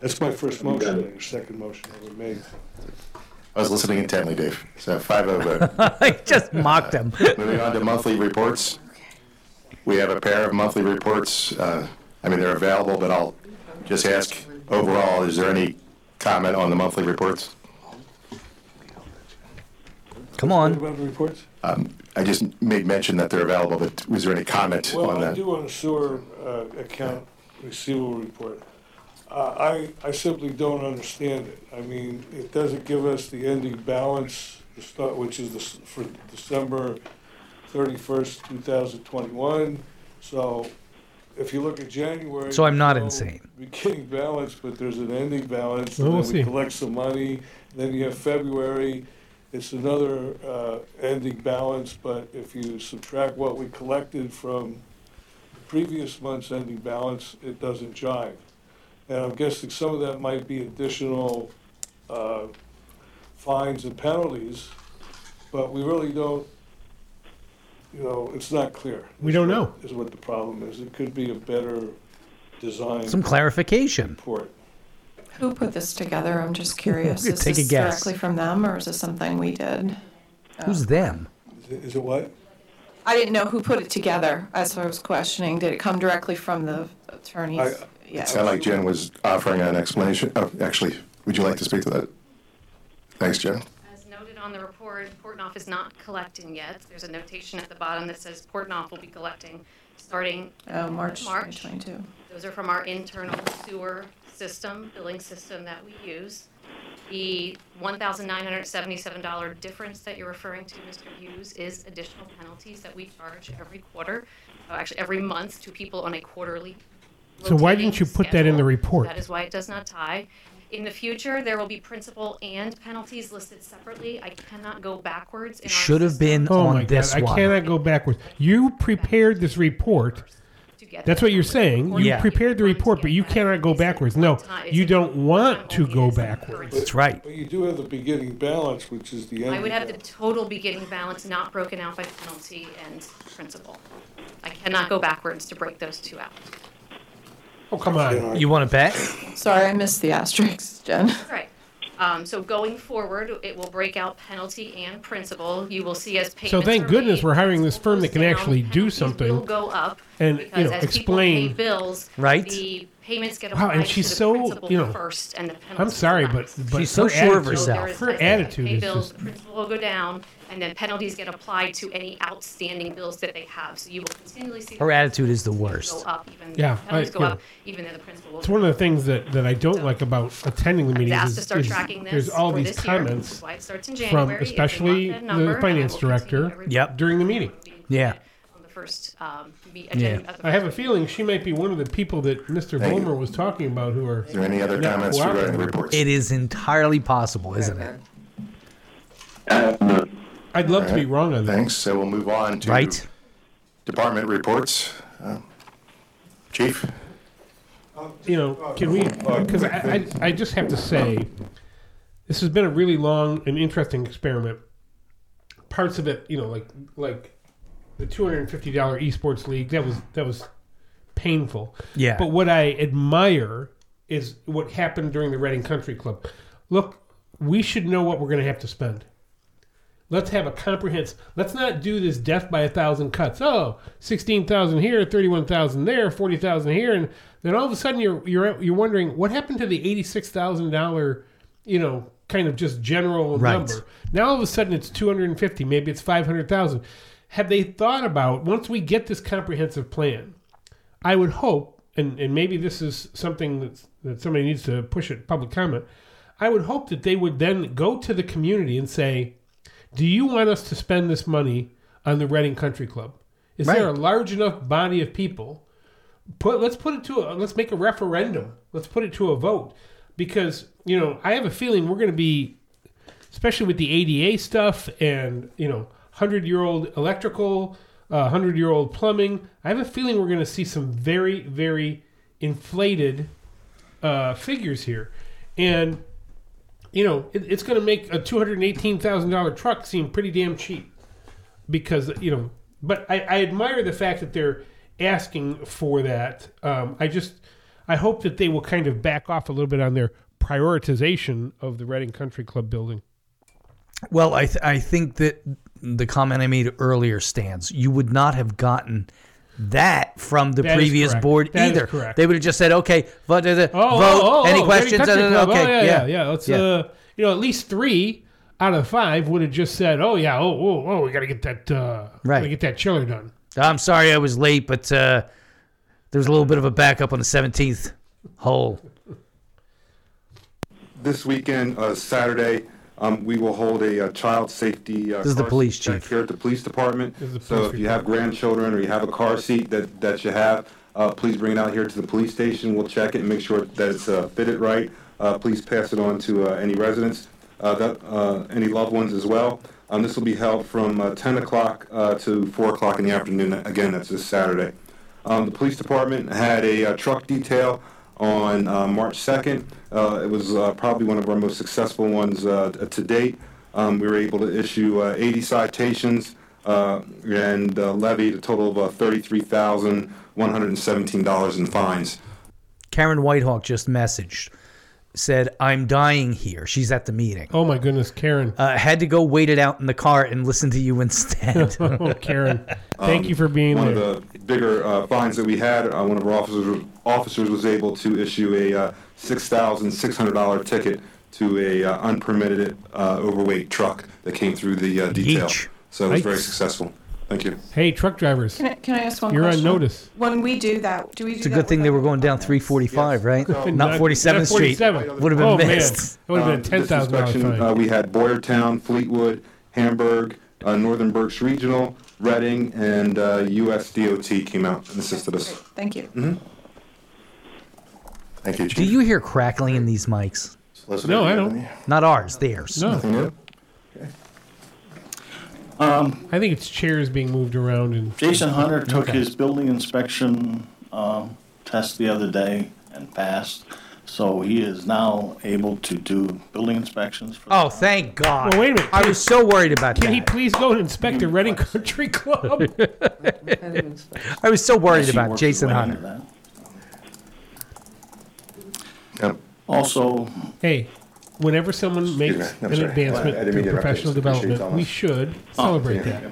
That's my first motion, and your second motion ever made. I was listening intently, Dave. So five oh vote. I just mocked him. Moving on to monthly reports. We have a pair of monthly reports. Uh, I mean, they're available, but I'll just ask overall, is there any comment on the monthly reports? Come What on. about the reports? Um, I just made mention that they're available, but was there any comment Well, on I that? do on the sewer uh, account receivable report. Uh, I, I simply don't understand it. I mean, it doesn't give us the ending balance, the start, which is the s- for December thirty-first, two thousand twenty-one. So if you look at January. So I'm not there's no insane. Beginning balance, but there's an ending balance. Well, and we'll then we see. collect some money. Then you have February, it's another uh, ending balance, but if you subtract what we collected from the previous month's ending balance, it doesn't jive. And I'm guessing some of that might be additional uh, fines and penalties, but we really don't, you know, it's not clear. We don't know. Is what the problem is. It could be a better design. Some clarification. Report. Who put this together? I'm just [LAUGHS] curious. Is Take a this guess. directly from them, or is this something we did? Who's them? Is it- Is it what? I didn't know who put it together. That's what I was questioning. Did it come directly from the attorneys? I- Yeah. It sounded like Jen was offering an explanation. Oh, actually, would you like to speak to that? Thanks, Jen. As noted on the report, Portnoff is not collecting yet. There's a notation at the bottom that says Portnoff will be collecting starting Oh, March March. 2022. Those are from our internal sewer system, billing system that we use. The $1,977 difference that you're referring to, Mr. Hughes, is additional penalties that we charge every quarter, uh, actually every month to people on a quarterly So why didn't you put that in the schedule. report? That is why it does not tie. In the future, there will be principal and penalties listed separately. I cannot go backwards in our Should have been Oh my on this God! I one. cannot go backwards. You prepared this report. That's what you're saying. You Yeah. prepared the report, but you cannot go backwards. No, you don't want to go backwards. That's right. But you do have the beginning balance, which is the end. I would have the total beginning balance not broken out by penalty and principal. I cannot go backwards to break those two out. Oh come on! You want to bet? Sorry, I missed the asterisks, Jen. Right. Um, so going forward, it will break out penalty and principal. You will see as payments So thank are goodness made, we're hiring this firm that can down, actually do something. Will something. go up and, you know, as people pay explain- bills, Right. The payments get Wow, applied and she's to the so, principal you know, first, and the penalties. I'm sorry, but, but She's so sure of attitude- So there herself. Her attitude pay is bills, just. the principal will go down, and then penalties get applied to any outstanding bills that they have. So you will continually see. Her attitude is the go worst. up, even Yeah, penalties I- go you up, know. even though the principal will. It's one of the things that, that I don't like about attending the I meetings. asked is- to start is tracking this There's all these this year, comments is why it starts in from January. It's especially month-end number, the finance director Yep. during the meeting. Yeah. on the first um, me- Yeah. agenda. of I have a feeling she might be one of the people that Mr. Thank. Vollmer was talking about who are. Is there any other not comments regarding the reports? It is entirely possible, isn't it? Um, I'd love to be wrong on that. Thanks. So we'll move on to Right? department reports. Uh, Chief? you know, can we? Because I, I, I just have to say, this has been a really long and interesting experiment. Parts of it, you know, like like the two hundred and fifty dollar esports league, that was that was painful. Yeah. But what I admire is what happened during the Reading Country Club. Look, we should know what we're going to have to spend. Let's have a comprehensive. Let's not do this death by a thousand cuts. Oh, 16,000 here, 31,000 there, 40,000 here and then all of a sudden you're you're you're wondering what happened to the $86,000, you know, kind of just general Right. number. Now all of a sudden it's 250, maybe it's 500,000. Have they thought about once we get this comprehensive plan? I would hope, and, and maybe this is something that's, that somebody needs to push at public comment. I would hope that they would then go to the community and say, Do you want us to spend this money on the Reading Country Club? Is there a large enough body of people put let's put it to a let's make a referendum. Let's put it to a vote because you know I have a feeling we're going to be, especially with the ADA stuff and you know hundred year old electrical, uh, hundred year old plumbing. I have a feeling we're going to see some very very inflated uh, figures here, and you know it, it's going to make a two hundred eighteen thousand dollar truck seem pretty damn cheap because you know. But I, I admire the fact that they're asking for that. Um, I just I hope that they will kind of back off a little bit on their prioritization of the Reading Country Club building. Well, I th- I think that the comment I made earlier stands. You would not have gotten that from the That is previous board That is either. correct. They would have just said, "Okay, vote, uh, Oh, vote. oh, oh, any oh, questions?" Reading Country Club. okay, Oh, yeah, yeah, yeah, yeah. Let's Yeah. uh, you know, at least three out of five would have just said, "Oh yeah, oh oh oh, we got to get that uh, Right. gotta get that chiller done." I'm sorry I was late, but uh, there was a little bit of a backup on the 17th hole. This weekend, uh, Saturday, um, we will hold a, uh child safety. Uh, This is the car police seat check chief. Here at the police department. This is the So police if you have grandchildren or you have a car seat that, that you have, uh, please bring it out here to the police station. We'll check it and make sure that it's uh, fitted right. Uh, please pass it on to uh, any residents, uh, that, uh, any loved ones as well. Um, this will be held from uh, 10 o'clock uh, to 4 o'clock in the afternoon. Again, that's this Saturday. Um, the police department had a uh, truck detail on uh, March 2nd. Uh, it was uh, probably one of our most successful ones uh, to date. Um, we were able to issue uh, 80 citations uh, and levied a total of uh, $33,117 in fines. Karen Whitehawk just messaged, said, "I'm dying here." She's at the meeting. Oh my goodness, Karen! Uh, had to go wait it out in the car and listen to you instead. [LAUGHS] oh, Karen, thank you for being one there. of the bigger uh, fines that we had, uh, one of our officers officers was able to issue a uh, six thousand six hundred dollar ticket to a uh, unpermitted uh, overweight truck that came through the uh, detail. Yeesh. So it was very successful. Thank you. Hey, truck drivers, Can I, can I ask one question? you're question? on notice. When we do that, do we do It's a that good thing they were going down 345, right? Not 47th Street. [LAUGHS] Would have been Oh, man. missed. It would have been a Um, ten this thousand dollar inspection, fine. Uh, we had Boyertown, Fleetwood, Hamburg, uh, Northern Berks Regional, Reading, and uh, US DOT came out and assisted us. Thank you. Mhm. Thank you, Do you hear crackling in these mics? No, I don't. Not ours, theirs. No. Nothing new? Um, I think it's chairs being moved around and Jason Hunter took Okay. his building inspection um, test the other day and passed. So he is now able to do building inspections. For Oh, thank God. Well, wait a minute. I was so worried about Can that. he please go and inspect the Reading Country Club? [LAUGHS] I was so worried Yes, about Jason Hunter. into. Yep. Also, hey, whenever someone makes me. An sorry. advancement I didn't through mean to interrupt professional you. Development, we Thomas. should Oh, celebrate yeah. that.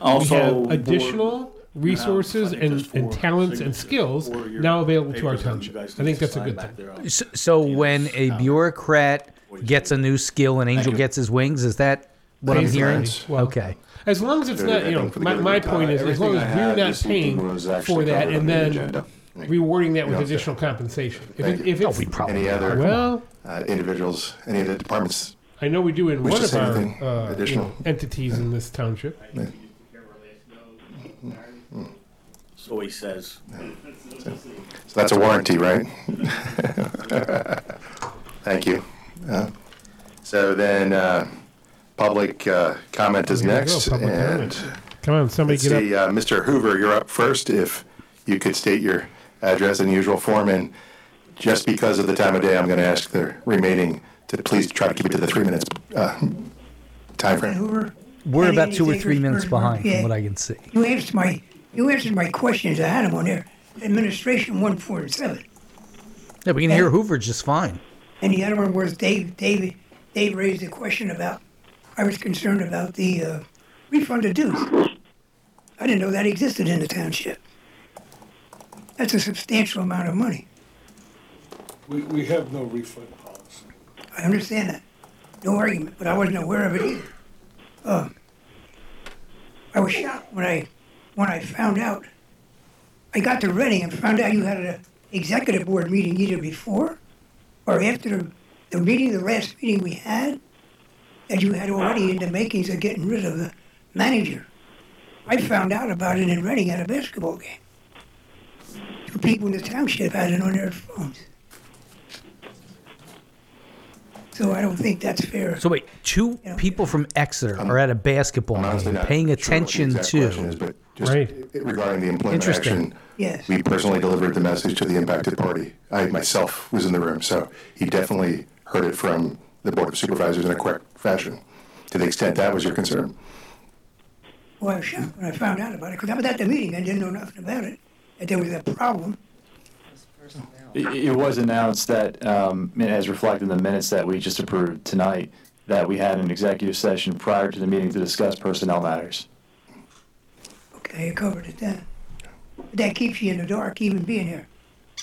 Also, we have board- additional resources and, and talents and skills now available to our township. I think that's a good thing. So, so when a bureaucrat gets a new skill and Angel gets his wings, is that what I'm hearing? well, okay. As long as it's not, you know, my, my point is, as long as we're not paying for that and then rewarding that with additional compensation. If, it, if it's, Any other well, uh, individuals, any of the departments? I know we do in Wish one to of our uh, additional? know, entities in this township. so he says. So that's a warranty, right? [LAUGHS] Thank you. Uh, So then, uh, public uh, comment is Here we go, next. public and comment. Come on, somebody let's get see, uh, Mr. Hoover, you're up first. If you could state your address in the usual form, and just because of the time of day, I'm going to ask the remaining to please try to keep it to the three minutes uh, timeframe. Hoover. We're about two or three minutes behind yeah. from what I can see. You answered my, you answered my questions. I had them on there. Administration one, four, and seven. Yeah, we can hear Hoover just fine. And the other one was Dave, David, Dave raised a question about, I was concerned about the uh, refund of dues. I didn't know that existed in the township. That's a substantial amount of money. We, we have no refund policy. I understand that. No argument, but I wasn't aware of it either. Uh, I was shocked when I, when I found out. I got to Reading and found out you had an executive board meeting either before or after the, the meeting, the last meeting we had, that you had already in the makings of getting rid of the manager. I found out about it in Reading at a basketball game. two people in the township had it on their phones. So I don't think that's fair. So wait, two people from Exeter are at a basketball game paying attention to. Just regarding the employment Interesting. action, Yes. we personally delivered the message to the impacted party. I myself was in the room, so he definitely heard it from the Board of Supervisors in a correct fashion, to the extent that was your concern. Well, I was shocked when I found out about it, because I was at the meeting, I didn't know nothing about it, that there was a problem. It, it was announced that, um, as reflected in the minutes that we just approved tonight, that we had an executive session prior to the meeting to discuss personnel matters. Okay, you covered it then. But that keeps you in the dark, even being here.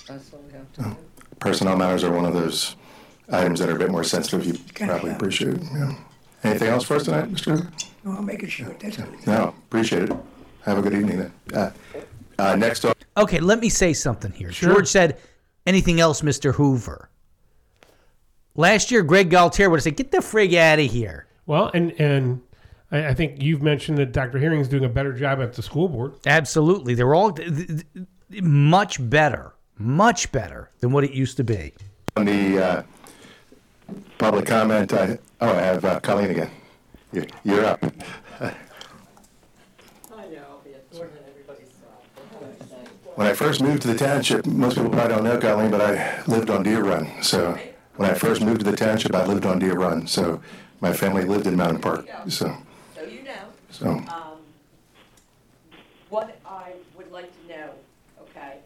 That's what we have to do. Personnel matters are one of those items that are a bit more sensitive, you probably appreciate. yeah. Anything else for us tonight, Mr. Hoover? No, I'm making sure, that's good. No, appreciate it. Have a good evening then. Uh, uh, Next up, Okay, let me say something here. George said, "Anything else, Mister Hoover?" Last year, Greg Galtier would have said, "Get the frig out of here." Well, and and I, I think you've mentioned that Dr. Herring's doing a better job at the school board. Absolutely, they're all th- th- th- much better, much better than what it used to be. on the uh, public comment, I, oh, I have uh, Colleen again. You- You're up. [LAUGHS] When I first moved to the township, most people probably don't know Colleen, but I lived on Deer Run. So when I first moved to the township, I lived on Deer Run. So my family lived in Mountain Park. So, So you know. so Um, What I would like to know, okay,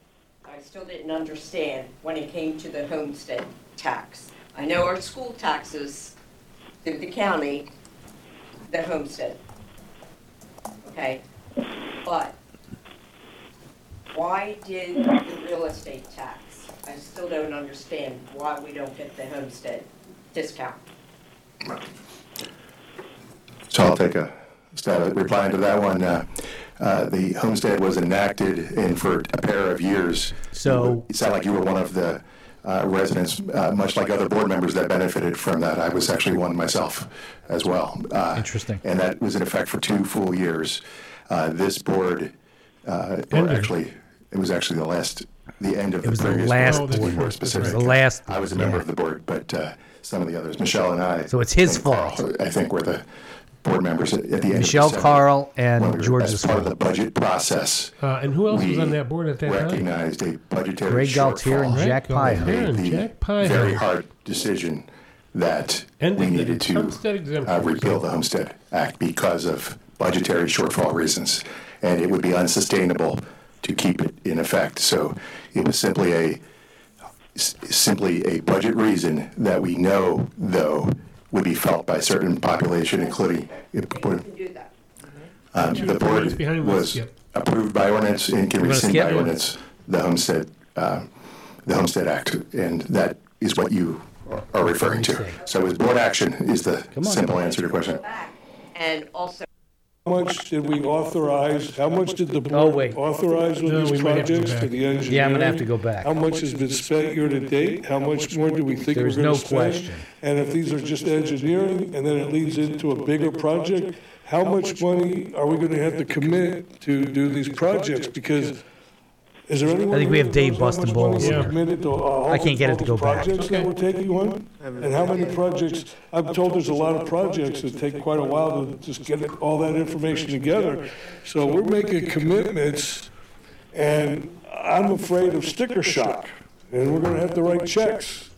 I still didn't understand when it came to the homestead tax. I know our school taxes through the county, the homestead. Okay, but why did the real estate tax? I still don't understand why we don't get the homestead discount. So I'll take a stab at replying to that one. Uh, uh, The homestead was enacted in for a pair of years. So- It sounded like you were one of the uh, residents, uh, much like other board members that benefited from that. I was actually one myself as well. Uh, Interesting. And that was in effect for two full years. Uh, This board, uh, or actually, it was actually the last, the end of It the was the previous last board, to be board. more It was the specific. last- I was a member yeah. of the board, but uh, some of the others, Michelle and I. So it's his and Carl, fault. I think were the board members at at the end of Michelle, December, Carl, and when we were- George As part of the budget process, Uh, and who else was on that board at that time? recognized a budgetary Greg Galtier and shortfall. Jack Greg Pye. Galtier and The Jack Pye. Very hard decision that Ended we the needed to Homestead exemption. uh, repeal the Homestead Act because of budgetary shortfall reasons. And it would be unsustainable to keep it in effect. So it was simply a, s- simply a budget reason that we know, though, would be felt by a certain population, including. Um, The board was yep. approved by ordinance and can You wanna rescind by it? ordinance the Homestead, um, the Homestead Act, and that is what you are referring to. So it was board action is the simple answer to your question. And also. How much did we authorize, how much did the Oh, board wait. authorize on No, these we might have to go projects to back. the engineering? Yeah, I'm gonna have to go back. How much has been spent year to date? How much more do we think we're There's gonna no spend? question. And if these are just engineering, and then it leads into a bigger project, how much money are we gonna have to commit to do these projects? Because is there anyone? I think we have Dave knows how busting balls we here. committed to, uh, all I can't get it to go back. Projects that we're taking on? And how many projects, I'm told there's a lot of projects that take quite a while to just get all that information together. So we're making commitments, and I'm afraid of sticker shock, and we're gonna have to write checks.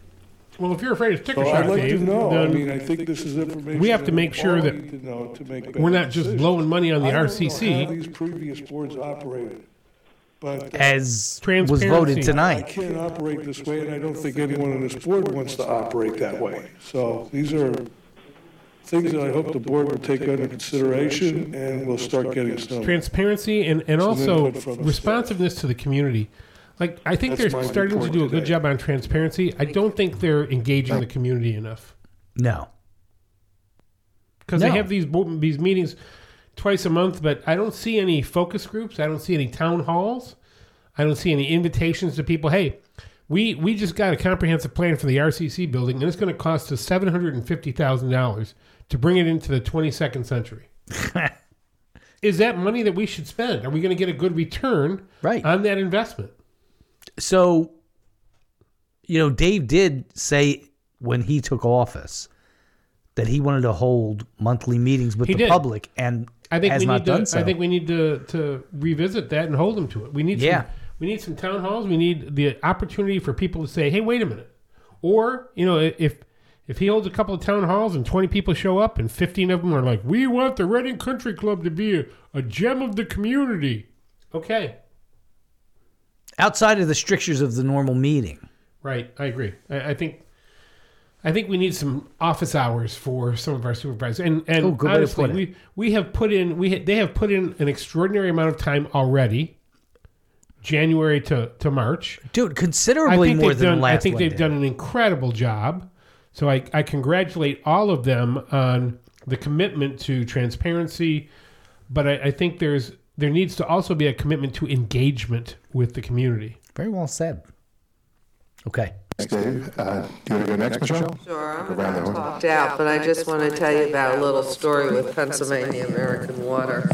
Well, if you're afraid of sticker So shock, I'd like to Dave, know, I then mean, I think this is information. we have to make sure that to to make we're not just decisions. blowing money on the I don't know RCC. how these previous boards operated, but. uh, As was Transparency. voted I tonight. can't operate this way, and I don't think anyone on this board wants to operate that way. So these are things that I hope the board will take under consideration, and we'll start getting some. transparency and, and also input from the responsiveness to the community. Like I think That's they're my starting to report do a good today. job on transparency. I don't think they're engaging the community enough No. because No. they have these bo- these meetings twice a month, but I don't see any focus groups. I don't see any town halls. I don't see any invitations to people. Hey, we we just got a comprehensive plan for the RCC building, and it's going to cost us seven hundred and fifty thousand dollars to bring it into the twenty second century. [LAUGHS] Is that money that we should spend? Are we going to get a good return Right. on that investment? So, you know, Dave did say when he took office that he wanted to hold monthly meetings with He the did. public, and I think we need to. so. I think we need to to revisit that and hold them to it. We need. Yeah. Some, we need some town halls. We need the opportunity for people to say, "Hey, wait a minute," or you know, if if he holds a couple of town halls and twenty people show up and fifteen of them are like, "We want the Reading Country Club to be a, a gem of the community," okay, outside of the strictures of the normal meeting. right? I agree. I, I think. I think we need some office hours for some of our supervisors, and and Oh, to honestly, we we have put in we ha- they have put in an extraordinary amount of time already, January to, to March. Dude, considerably more than done, I think they've did. done an incredible job. So I, I congratulate all of them on the commitment to transparency, but I, I think there's there needs to also be a commitment to engagement with the community. Very well said. Okay. Thanks, Dave. Uh, do you want to go next, Michelle? Sure, I'm Go around the horn. talked out, but I just want to tell you about a little story with Pennsylvania American Water.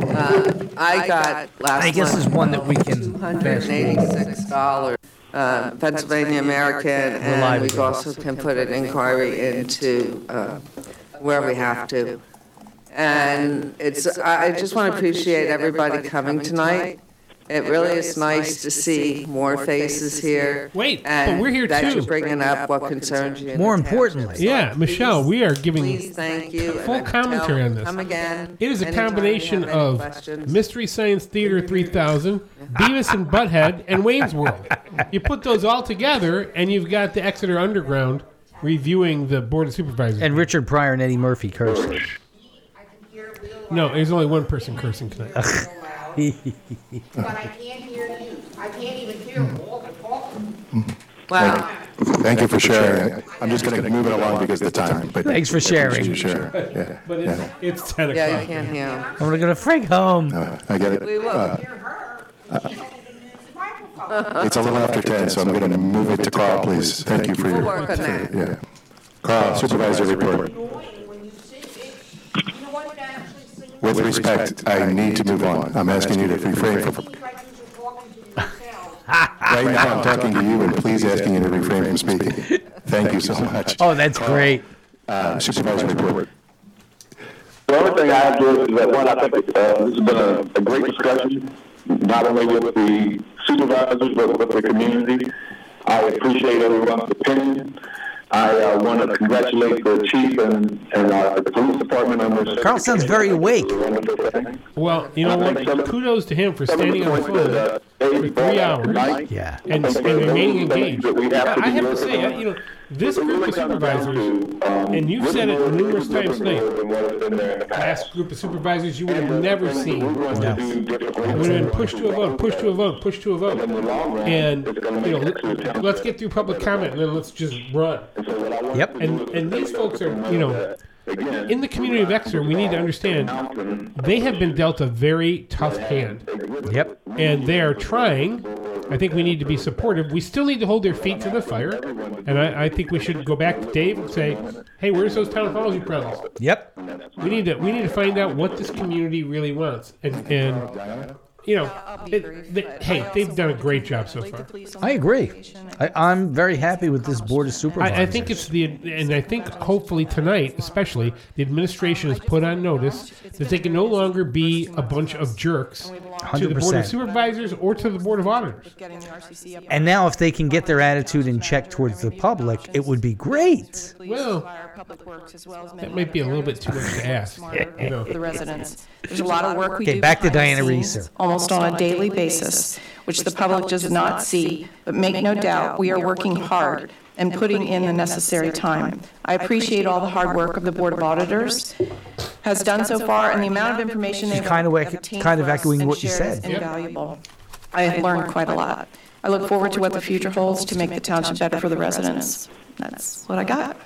Uh, I got last I guess month there's one that we can two hundred and eighty-six dollars. Uh, Pennsylvania American, and we again. also can put an inquiry into uh, where we have to. And it's, I I just want to appreciate everybody coming tonight. It really is nice to see more faces here. Wait, and but we're here that too. you're bringing up what concerns you. in More the importantly. So Yeah, Michelle, we are giving thank you. full and commentary tell- on this. Come again. It is a anytime you combination have any of questions. Mystery Science Theater 3000, Beavis and Butthead, and Wayne's World. You put those all together, and you've got the Exeter Underground reviewing the Board of Supervisors. And Richard Pryor and Eddie Murphy cursing. no, there's only one person cursing tonight. [LAUGHS] But I can't hear you. I can't even hear Walter talking. Wow. Thank you for sharing. I'm just going to move it along because of the time. But Thanks for sharing. You share. Yeah. But it's, yeah. it's 10 o'clock. Yeah, you can't hear 'em. I'm gonna freak home. Uh, I get it. We will. Uh, [LAUGHS] It's a little after 10, so I'm going to move it to Carl, please. Thank you for your. We'll work on that. Yeah. Carl, supervisor report. With respect, I need to move on. I'm asking you to refrain from. Speaking. [LAUGHS] Right now, I'm talking to you, and please asking you to refrain from speaking. Thank you so much. Oh, that's great. Uh, Supervisor report. The only thing I have to do is that, one, I think uh, this has been a, a great discussion, not only with the supervisors, but with the community. I appreciate everyone's opinion. I uh, want to congratulate the chief and, and uh, the police department on their. Carl sounds very awake. Well, you know what? Kudos to him for standing on the phone for three hours Yeah. and, and remaining engaged. I have to say, I- you know, this group of supervisors, and you've said it numerous times tonight, last group of supervisors you would have never seen. It would have been pushed to a vote, pushed to a vote, pushed to a vote. And, you know, let- let's get through public comment and then let's just run. Yep. And, and these folks are, you know, in the community of Exeter, we need to understand they have been dealt a very tough hand. Yep. And they are trying. I think we need to be supportive. We still need to hold their feet to the fire. And I, I think we should go back to Dave and say, hey, where's those town halls you promised? Yep. We need to we need to find out what this community really wants. And and you know, it, they, hey, they've done a great job so far. I agree. I, I'm very happy with this board of supervisors. I, I think it's the, and I think hopefully tonight, especially, the administration has put on notice that they can no longer be a bunch of jerks to the board of 100%. supervisors or to the board of auditors. And now, if they can get their attitude in check towards the public, it would be great. Well, that might be a little bit too much to ask. You know. For the residents. There's a lot of work we do. Okay, do back to behind the Diana scenes, Reeser. Almost on a daily basis, which the public does not see, but make no doubt, we are working hard and putting in the necessary time. I appreciate all the hard work of the Board of Auditors has done so far, and the amount of information they've kind of ec- obtained kind of for us echoing and what you shared is said. invaluable. I have learned quite a lot. I look forward to what the future holds to make the township better for the residents. That's what I got.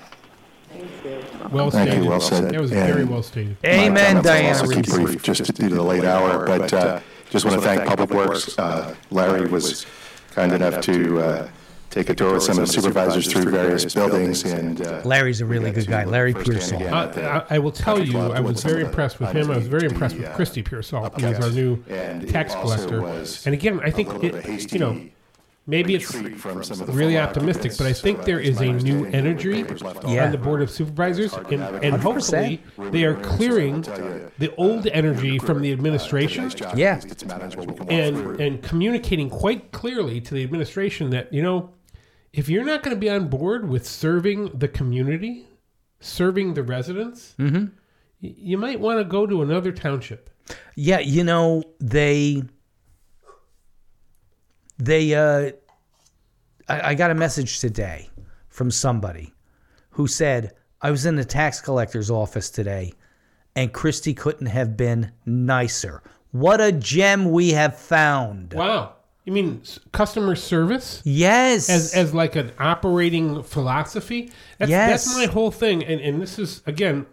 Well Thank stated. you, well said. That was very And well stated. my Amen, comments will also keep Reese. brief, just due to the late hour, but uh, just want to thank Public Works. Uh, Larry was kind enough to uh, take a tour with some of the supervisors through various buildings, and uh, Larry's a really good guy, Larry Pearsall. I, I, I will tell you, I was very impressed with him. I was very impressed with Christy Pearsall, who is our new tax collector. And again, I think, a it, you know, maybe it's retreat from some of the really optimistic, but I think there is a new energy Yeah. on the board of supervisors, and, and hopefully they are clearing the old energy from the administration. Yeah. and and communicating quite clearly to the administration that you know if you're not going to be on board with serving the community serving the residents Mhm. y- you might want to go to another township Yeah, you know, they they uh I, I got a message today from somebody who said, I was in the tax collector's office today and Christie couldn't have been nicer. What a gem we have found. wow you mean customer service Yes. as as like an operating philosophy that's, Yes. that's my whole thing and and this is again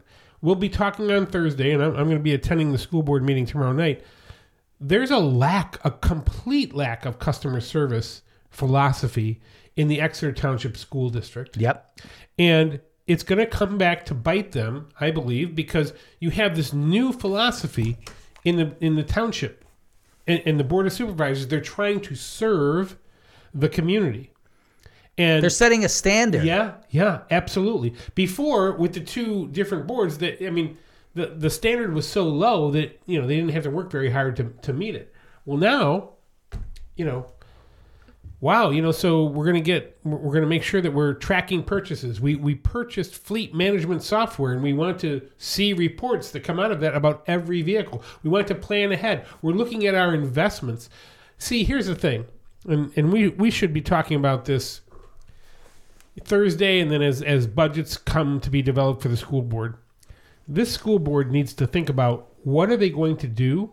we'll be talking on thursday and i'm, I'm going to be attending the school board meeting tomorrow night there's a lack a complete lack of customer service philosophy in the exeter township school district Yep. and it's going to come back to bite them i believe because you have this new philosophy in the in the township and, and the board of supervisors they're trying to serve the community. And They're setting a standard. yeah yeah absolutely. Before with the two different boards that i mean the the standard was so low that you know they didn't have to work very hard to, to meet it. Well now you know wow you know so we're going to get we're going to make sure that we're tracking purchases. We we purchased fleet management software and we want to see reports that come out of that about every vehicle. We want to plan ahead. We're looking at our investments. See here's the thing and and we we should be talking about this Thursday and then as as budgets come to be developed for the school board this school board needs to think about what are they going to do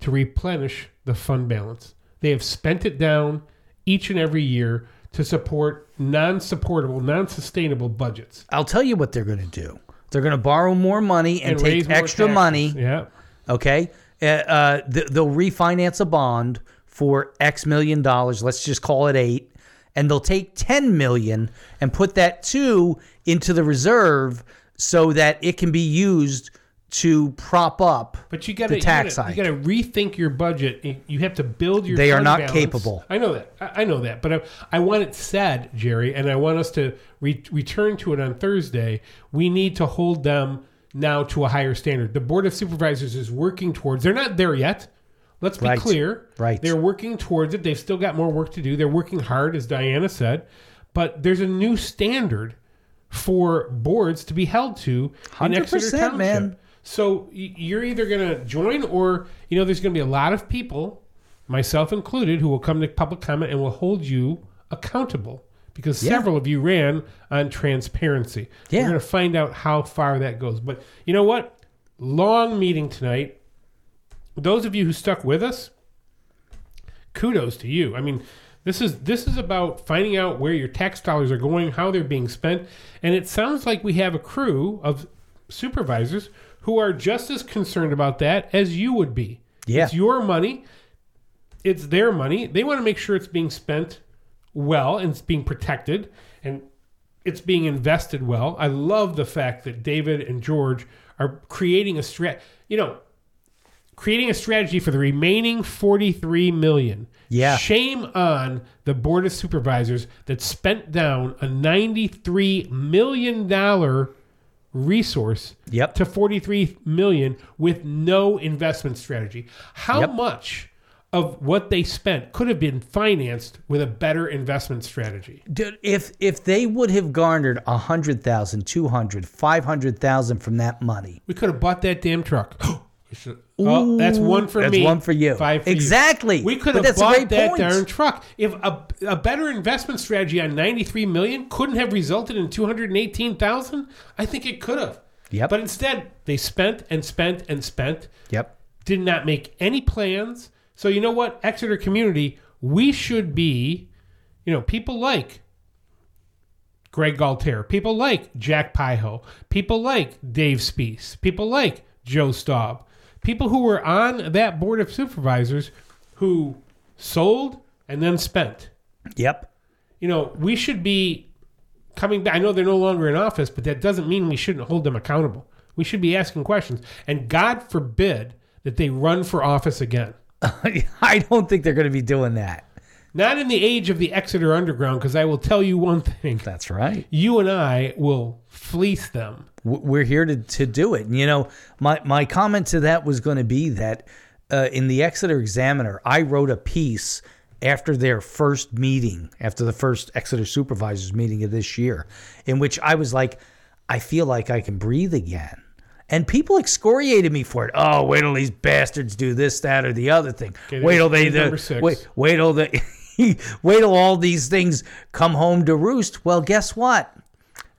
to replenish the fund balance. They have spent it down each and every year to support non-supportable, non-sustainable budgets. I'll tell you what they're going to do. They're going to borrow more money and, And take extra money. Yeah. Okay. Uh, uh, they'll refinance a bond for X million dollars. Let's just call it eight, and they'll take ten million and put that two into the reserve so that it can be used to prop up But you got the to tax you hike. got to rethink your budget. You- You have to build your. They are not balance. capable. I know that. I know that. But I, I want it said, Jerry, and I want us to re- return to it on Thursday. We need to hold them now to a higher standard. The board of supervisors is working towards. They're not there yet. Let's be Right. clear. Right. They're working towards it. They've still got more work to do. They're working hard, as Diana said. But there's a new standard for boards to be held to in Exeter 100%, Township. man. So you're either going to join or, you know, there's going to be a lot of people, myself included, who will come to public comment and will hold you accountable because Yeah. several of you ran on transparency. Yeah. We're going to find out how far that goes. But you know what? Long meeting tonight. Those of you who stuck with us, kudos to you. I mean, this is this is about finding out where your tax dollars are going, how they're being spent, and it sounds like we have a crew of supervisors who are just as concerned about that as you would be. Yeah. It's your money. It's their money. They want to make sure it's being spent well and it's being protected and it's being invested well. I love the fact that David and George are creating a strat, you know, creating a strategy for the remaining 43 million. Yeah. Shame on the board of supervisors that spent down a 93 million dollar resource Yep. to 43 million with no investment strategy. How Yep. much of what they spent could have been financed with a better investment strategy? Dude, if if they would have garnered a hundred thousand, two hundred, five hundred thousand from that money, We could have bought that damn truck. [GASPS] We should- oh, that's one for me. That's me. one for you. Five for Exactly. You. We could But have that's a bought that point. darn truck. If a, a better investment strategy on 93 million couldn't have resulted in 218,000, I think it could have. Yep. But instead, they spent and spent and spent. Yep. Did not make any plans. So you know what, Exeter community, we should be, you know, people like Greg Galtier, people like Jack Pyho, people like Dave Spees, people like Joe Staub, people who were on that board of supervisors who sold and then spent. Yep. You know, we should be coming back. I know they're no longer in office, but that doesn't mean we shouldn't hold them accountable. We should be asking questions. And God forbid that they run for office again. [LAUGHS] I don't think they're going to be doing that. Not in the age of the Exeter Underground, because I will tell you one thing. That's right. You and I will fleece them. We're here to, to do it. And, you know, my, my comment to that was going to be that uh, in the Exeter Examiner, I wrote a piece after their first meeting, after the first Exeter supervisors meeting of this year, in which I was like, I feel like I can breathe again. And people excoriated me for it. Oh, wait till these bastards do this, that, or the other thing. Okay, wait till they do. Wait, wait till they. [LAUGHS] wait till all these things come home to roost. Well, guess what?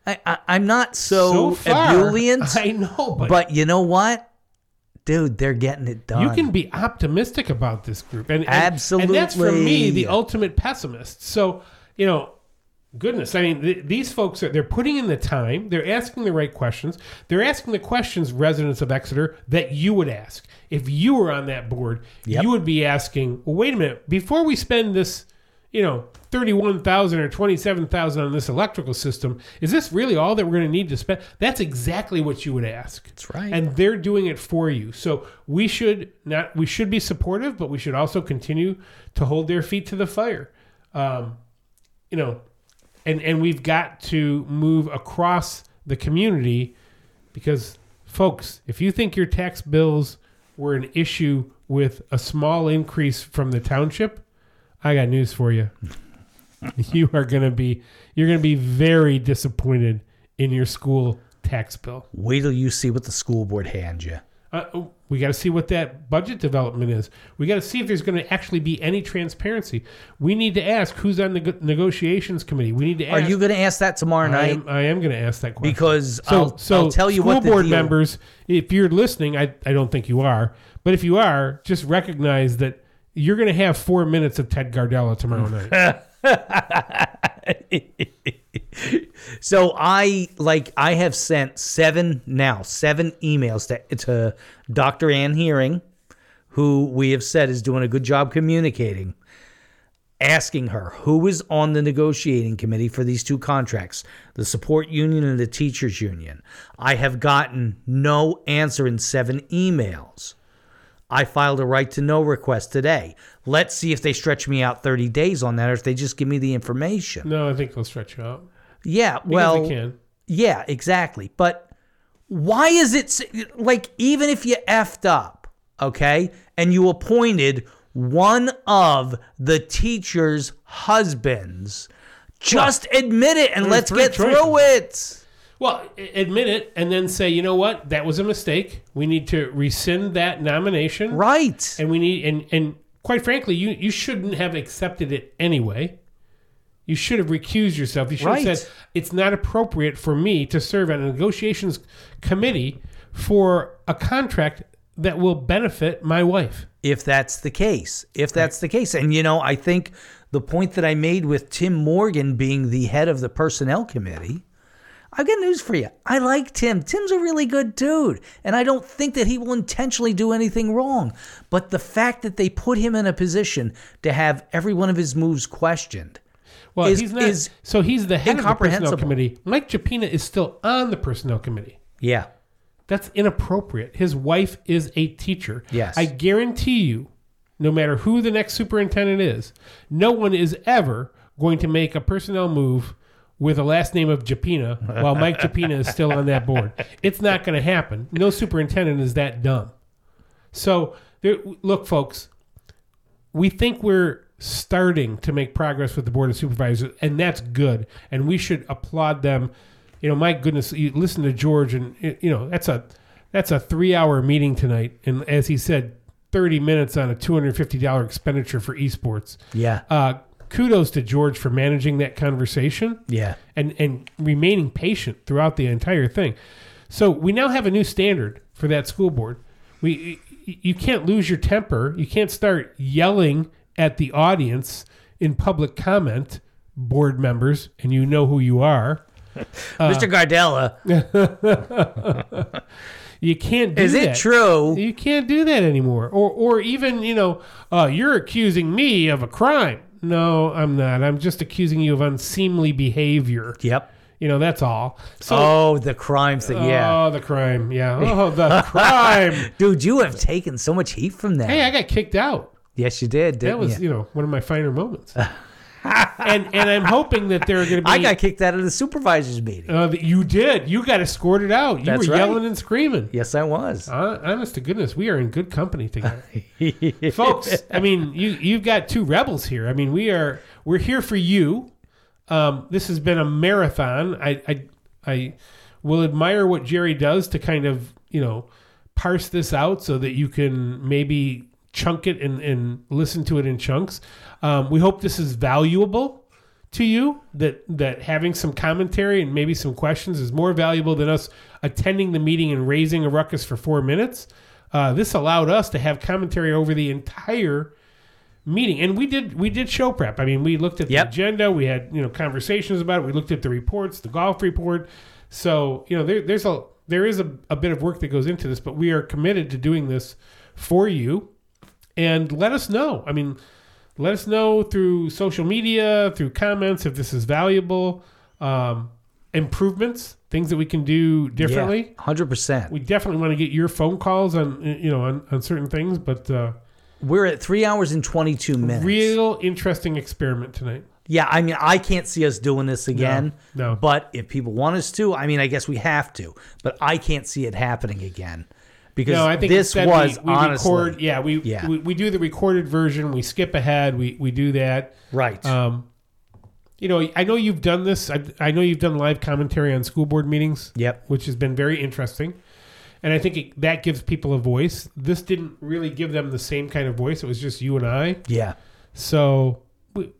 I, I'm not so, So ebullient. [LAUGHS] I know, but- but you know what, dude? They're getting it done. You can be optimistic about this group, and, and Absolutely. and that's for me the ultimate pessimist. So you know, goodness, I mean, th- these folks are they're putting in the time, they're asking the right questions, they're asking the questions residents of Exeter that you would ask if you were on that board. Yep. You would be asking, well, wait a minute, before we spend this, you know. 31,000 or 27,000 on this electrical system. Is this really all that we're going to need to spend? That's exactly what you would ask. That's right. And they're doing it for you. So we should not we should be supportive, but we should also continue to hold their feet to the fire. Um, you know, and and we've got to move across the community because folks, if you think your tax bills were an issue with a small increase from the township, I got news for you. [LAUGHS] you are going to be you're going to be very disappointed in your school tax bill. Wait till you see what the school board hands you. Uh, oh, we got to see what that budget development is. We got to see if there's going to actually be any transparency. We need to ask who's on the negotiations committee. We need to. Ask, Are you going to ask that tomorrow I night? am, I am going to ask that question Because so, I'll- so I'll tell you school what the board deal- members, if you're listening, I I don't think you are, but if you are, just recognize that you're going to have four minutes of Ted Gardella tomorrow [LAUGHS] night. So I like I have sent seven now seven emails to to Dr. Ann Hearing, who we have said is doing a good job communicating, asking her who is on the negotiating committee for these two contracts, the support union and the teachers union. I have gotten no answer in seven emails. I filed a right to know request today. Let's see if they stretch me out 30 days on that or if they just give me the information. no, I think they'll stretch you out. Yeah, Because well, they can. yeah, exactly. But why is it like even if you effed up, okay, and you appointed one of the teacher's husbands, just admit it and There's let's get choices. through it. Well, admit it and then say, you know what, that was a mistake. We need to rescind that nomination. Right. And we need and and quite frankly, you you shouldn't have accepted it anyway. You should have recused yourself. You should Right. have said it's not appropriate for me to serve on a negotiations committee for a contract that will benefit my wife. If that's the case, if that's the case. And, you know, I think the point that I made with Tim Morgan being the head of the personnel committee, I've got news for you. I like Tim. Tim's a really good dude. And I don't think that he will intentionally do anything wrong. But the fact that they put him in a position to have every one of his moves questioned. Well, is, he's not. is so he's the head of the personnel committee. Mike Japina is still on the personnel committee. Yeah. That's inappropriate. His wife is a teacher. Yes. I guarantee you, no matter who the next superintendent is, no one is ever going to make a personnel move with a last name of Japina while Mike Japina is still on that board. It's not going to happen. No superintendent is that dumb. So, there, look, folks, we think we're starting to make progress with the board of supervisors, and that's good. And we should applaud them. You know, my goodness, you listen to George, and you know that's a that's a three hour meeting tonight, and as he said, thirty minutes on a two hundred fifty dollar expenditure for esports. Yeah. Uh, kudos to George for managing that conversation. Yeah. And and remaining patient throughout the entire thing. So we now have a new standard for that school board. We you can't lose your temper. You can't start yelling at the audience in public comment, board members, and you know who you are. [LAUGHS] Mr. Gardella. [LAUGHS] you can't do Is it that. true? You can't do that anymore. Or or even, you know, uh, you're accusing me of a crime. No, I'm not. I'm just accusing you of unseemly behavior. Yep. You know, that's all. So oh, the crime thing. Yeah. Oh, the crime. Yeah. [LAUGHS] Oh, the crime. Dude, you have taken so much heat from that. Hey, I got kicked out. Yes, you did. that was you? you know one of my finer moments. [LAUGHS] and and I'm hoping that there are going to be. I got kicked out of the supervisors meeting. Uh, you did. You got escorted out. You That's were right. yelling and screaming. Yes, I was. Uh, honest to goodness, we are in good company together, [LAUGHS] folks. I mean, you you've got two rebels here. I mean, we are we're here for you. Um, this has been a marathon. I I I will admire what Jerry does to kind of you know parse this out so that you can maybe chunk it and, and listen to it in chunks. Um, we hope this is valuable to you that that having some commentary and maybe some questions is more valuable than us attending the meeting and raising a ruckus for four minutes. Uh, this allowed us to have commentary over the entire meeting, and we did we did show prep. I mean, we looked at the agenda, we had you know conversations about it, we looked at the reports, the golf report. So you know, there, there's a there is a, a bit of work that goes into this, but we are committed to doing this for you. And let us know. I mean, let us know through social media, through comments if this is valuable. Um, improvements, things that we can do differently. Hundred percent. We definitely want to get your phone calls on you know on, on certain things, but uh, We're at three hours and twenty two minutes. real interesting experiment tonight. Yeah, I mean, I can't see us doing this again. no. But if people want us to, I mean, I guess we have to. But I can't see it happening again because no, I think this was we, we honestly. record. Yeah, we, Yeah. we we do the recorded version. We skip ahead. We we do that. Right. Um, you know, I know you've done this. I, I know you've done live commentary on school board meetings. Yep. Which has been very interesting, and I think it, that gives people a voice. This didn't really give them the same kind of voice. It was just you and I. Yeah. So, we,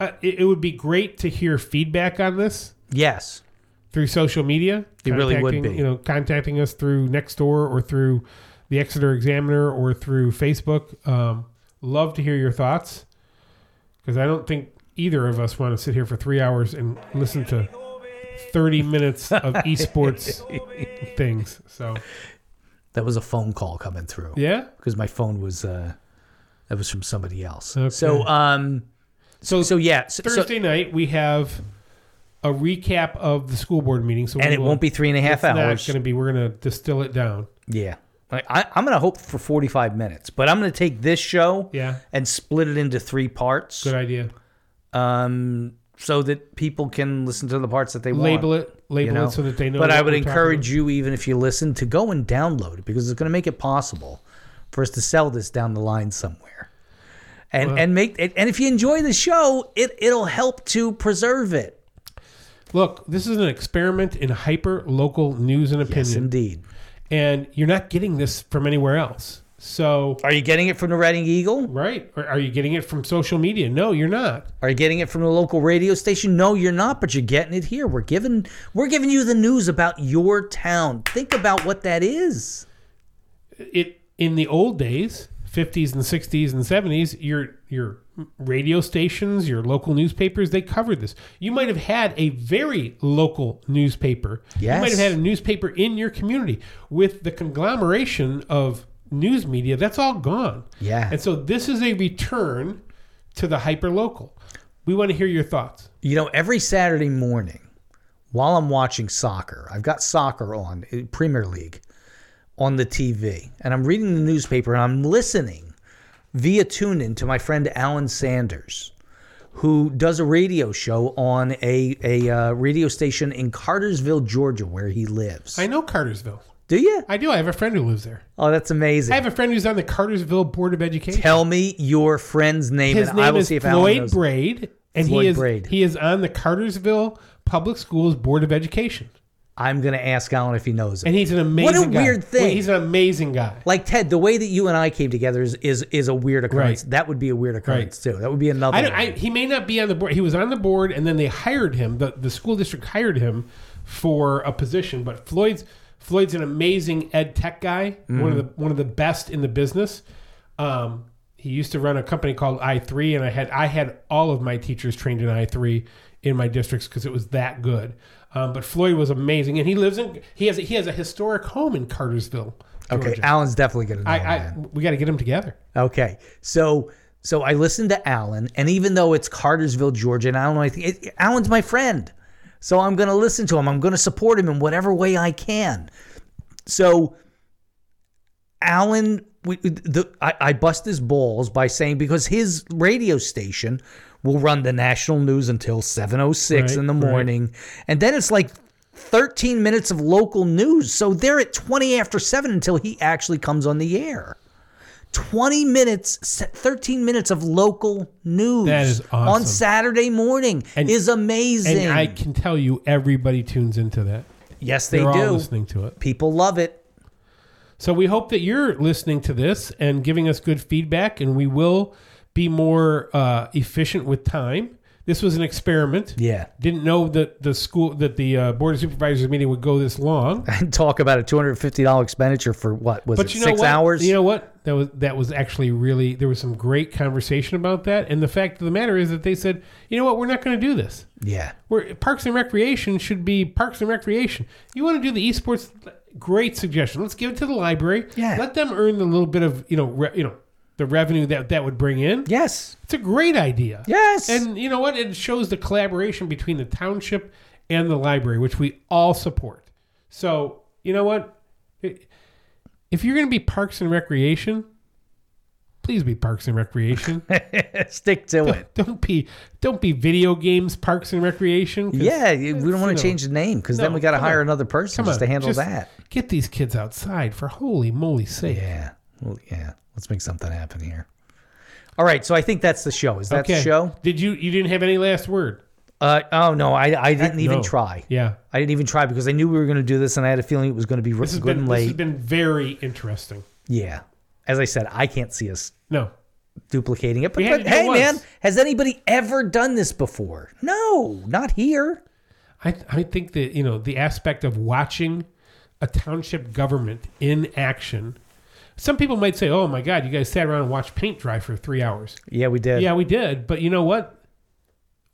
uh, it, it would be great to hear feedback on this. Yes. Through social media, It really would be. You know, contacting us through Nextdoor or through the Exeter Examiner or through Facebook. Um, love to hear your thoughts because I don't think either of us want to sit here for three hours and listen to thirty minutes of [LAUGHS] esports things. So That was a phone call coming through. Yeah? Because my phone was uh that was from somebody else. Okay. So um so so yeah. So, so- Thursday night we have a recap of the school board meeting. So And it won't be three and a half it's hours. Not going to be. We're going to distill it down. yeah. I, I, I'm going to hope for 45 minutes, but I'm going to take this show Yeah. and split it into three parts. Good idea. Um, so that people can listen to the parts that they want. Label it- label it so that they know But what I would encourage you, even if you listen, to go and download it because it's going to make it possible for us to sell this down the line somewhere. And Well- and make and if you enjoy the show, it it'll help to preserve it. Look, this is an experiment in hyper local news and opinion. Yes, indeed. And you're not getting this from anywhere else. So, are you getting it from the Reading Eagle? Right. Or are you getting it from social media? No, you're not. Are you getting it from the local radio station? No, you're not, but you're getting it here. We're giving we're giving you the news about your town. Think about what that is. It in the old days, 50s and 60s and 70s, your your radio stations, your local newspapers, they covered this. You might have had a very local newspaper. You might have had a newspaper in your community with the conglomeration of news media. That's all gone. Yeah. And so this is a return to the hyper local. We want to hear your thoughts. You know, every Saturday morning while I'm watching soccer, I've got soccer on, uh, Premier League, on the TV, and I'm reading the newspaper and I'm listening via tune in to my friend Alan Sanders, who does a radio show on a, a uh, radio station in Cartersville, Georgia, where he lives. I know Cartersville. Do you? I do. I have a friend who lives there. Oh, that's amazing. I have a friend who's on the Cartersville Board of Education. Tell me your friend's name, His and name I will is see if Alan Floyd knows it. Braid, and Floyd he is Braid. he is on the Cartersville Public Schools Board of Education. I'm going to ask Alan if he knows it. And he's an amazing. What a guy. weird thing. He's an amazing guy. Like Ted, the way that you and I came together is is, is a weird occurrence. Right. That would be a weird occurrence too. That would be another. I don't. I, he may not be on the board. He was on the board, and then they hired him. The the school district hired him for a position. But Floyd's Floyd's an amazing ed tech guy. One of Mhm. the one of the best in the business. Um, he used to run a company called i three, and I had I had all of my teachers trained in i three in my districts because it was that good. Um, but Floyd was amazing, and he lives in he has a, he has a historic home in Cartersville. okay, Alan's definitely going to know. I, I we got to get him together. Okay, so so I listened to Alan, and even though it's Cartersville, Georgia, and I don't know anything, it, Alan's my friend, so I'm going to listen to him. I'm going to support him in whatever way I can. So Alan we, the, I, I bust his balls by saying because his radio station will run the national news until 7.06 Right, in the right. morning and then it's like 13 minutes of local news so they're at 20 after 7 until he actually comes on the air 20 minutes 13 minutes of local news That is on saturday morning and, is amazing And I can tell you, everybody tunes into that. Yes, they They're do. listening to it. People love it. So we hope that you're listening to this and giving us good feedback, and we will be more uh, efficient with time. This was an experiment. Yeah. Didn't know that the school that the uh, board of supervisors meeting would go this long. [LAUGHS] and talk about a $250 expenditure for what was but it you know six what? hours You know what? That was that was actually really there was some great conversation about that. And the fact of the matter is that they said, you know what, we're not going to do this. yeah We're, Parks and Recreation should be Parks and Recreation. You want to do the esports? Great suggestion. Let's give it to the library. Yeah. Let them earn the little bit of you know re, you know the revenue that that would bring in. Yes. It's a great idea. Yes. And you know what? It shows the collaboration between the township and the library, which we all support. So you know what? If you're going to be Parks and Recreation, please be Parks and Recreation. [LAUGHS] Stick to it. Don't be don't be video games Parks and Recreation. yeah we don't want to change the name because then we got to hire on. another person just to handle just that Get these kids outside for holy moly sake. Yeah. Well, yeah. Let's make something happen here. All right. So I think that's the show. Is that the show? Did you you didn't have any last word? Uh, oh no, I, I didn't Heck even no. try. Yeah. I didn't even try because I knew we were going to do this, and I had a feeling it was going to be This has good been and this has late. been very interesting. Yeah. As I said, I can't see us No. duplicating it. But, had but to do it hey, man, once. has anybody ever done this before? No, not here. I I think that you know the aspect of watching a township government in action. Some people might say, "Oh my God, you guys sat around and watched paint dry for three hours." Yeah, we did. Yeah, we did. But you know what?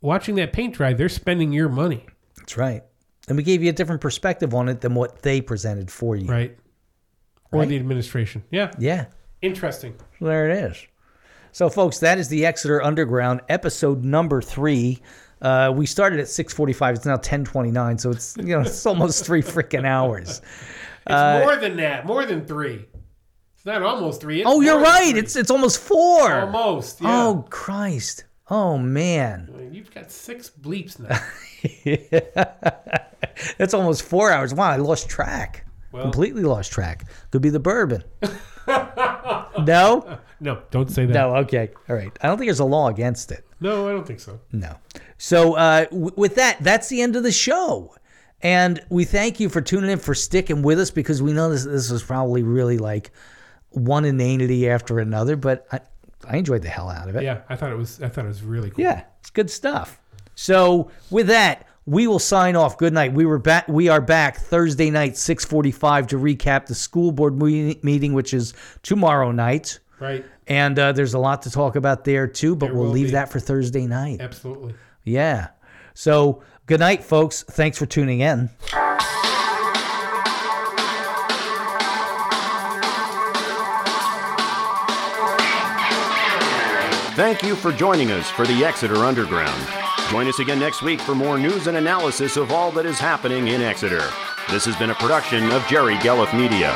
Watching that paint dry, they're spending your money. That's right. And we gave you a different perspective on it than what they presented for you. Right. Or Right. the administration. Yeah. Yeah. Interesting. There it is. So, folks, that is the Exeter Underground episode number three. Uh, we started at 6:45. It's now 10:29, so it's you know it's almost three freaking hours. [LAUGHS] It's Uh, more than that. More than three. It's not almost three. Oh, you're right. three. It's it's almost four. Almost, yeah. Oh Christ. Oh man. You've got six bleeps now. [LAUGHS] That's almost four hours. Wow, I lost track. Well- Completely lost track. Could be the bourbon. [LAUGHS] no. No, don't say that. No. Okay. All right. I don't think there's a law against it. No, I don't think so. No. So uh, w- with that, that's the end of the show. And we thank you for tuning in, for sticking with us, because we know this this was probably really like one inanity after another, but I, I enjoyed the hell out of it. Yeah, I thought it was. I thought it was really cool. Yeah, it's good stuff. So with that, we will sign off. Good night. We were back. We are back Thursday night, six forty-five, to recap the school board me- meeting, which is tomorrow night. Right. And uh, there's a lot to talk about there too, but There we'll leave be. that for Thursday night. Absolutely. Yeah. So good night, folks. Thanks for tuning in. Thank you for joining us for the Exeter Underground. Join us again next week for more news and analysis of all that is happening in Exeter. This has been a production of Jerry Gelliff Media.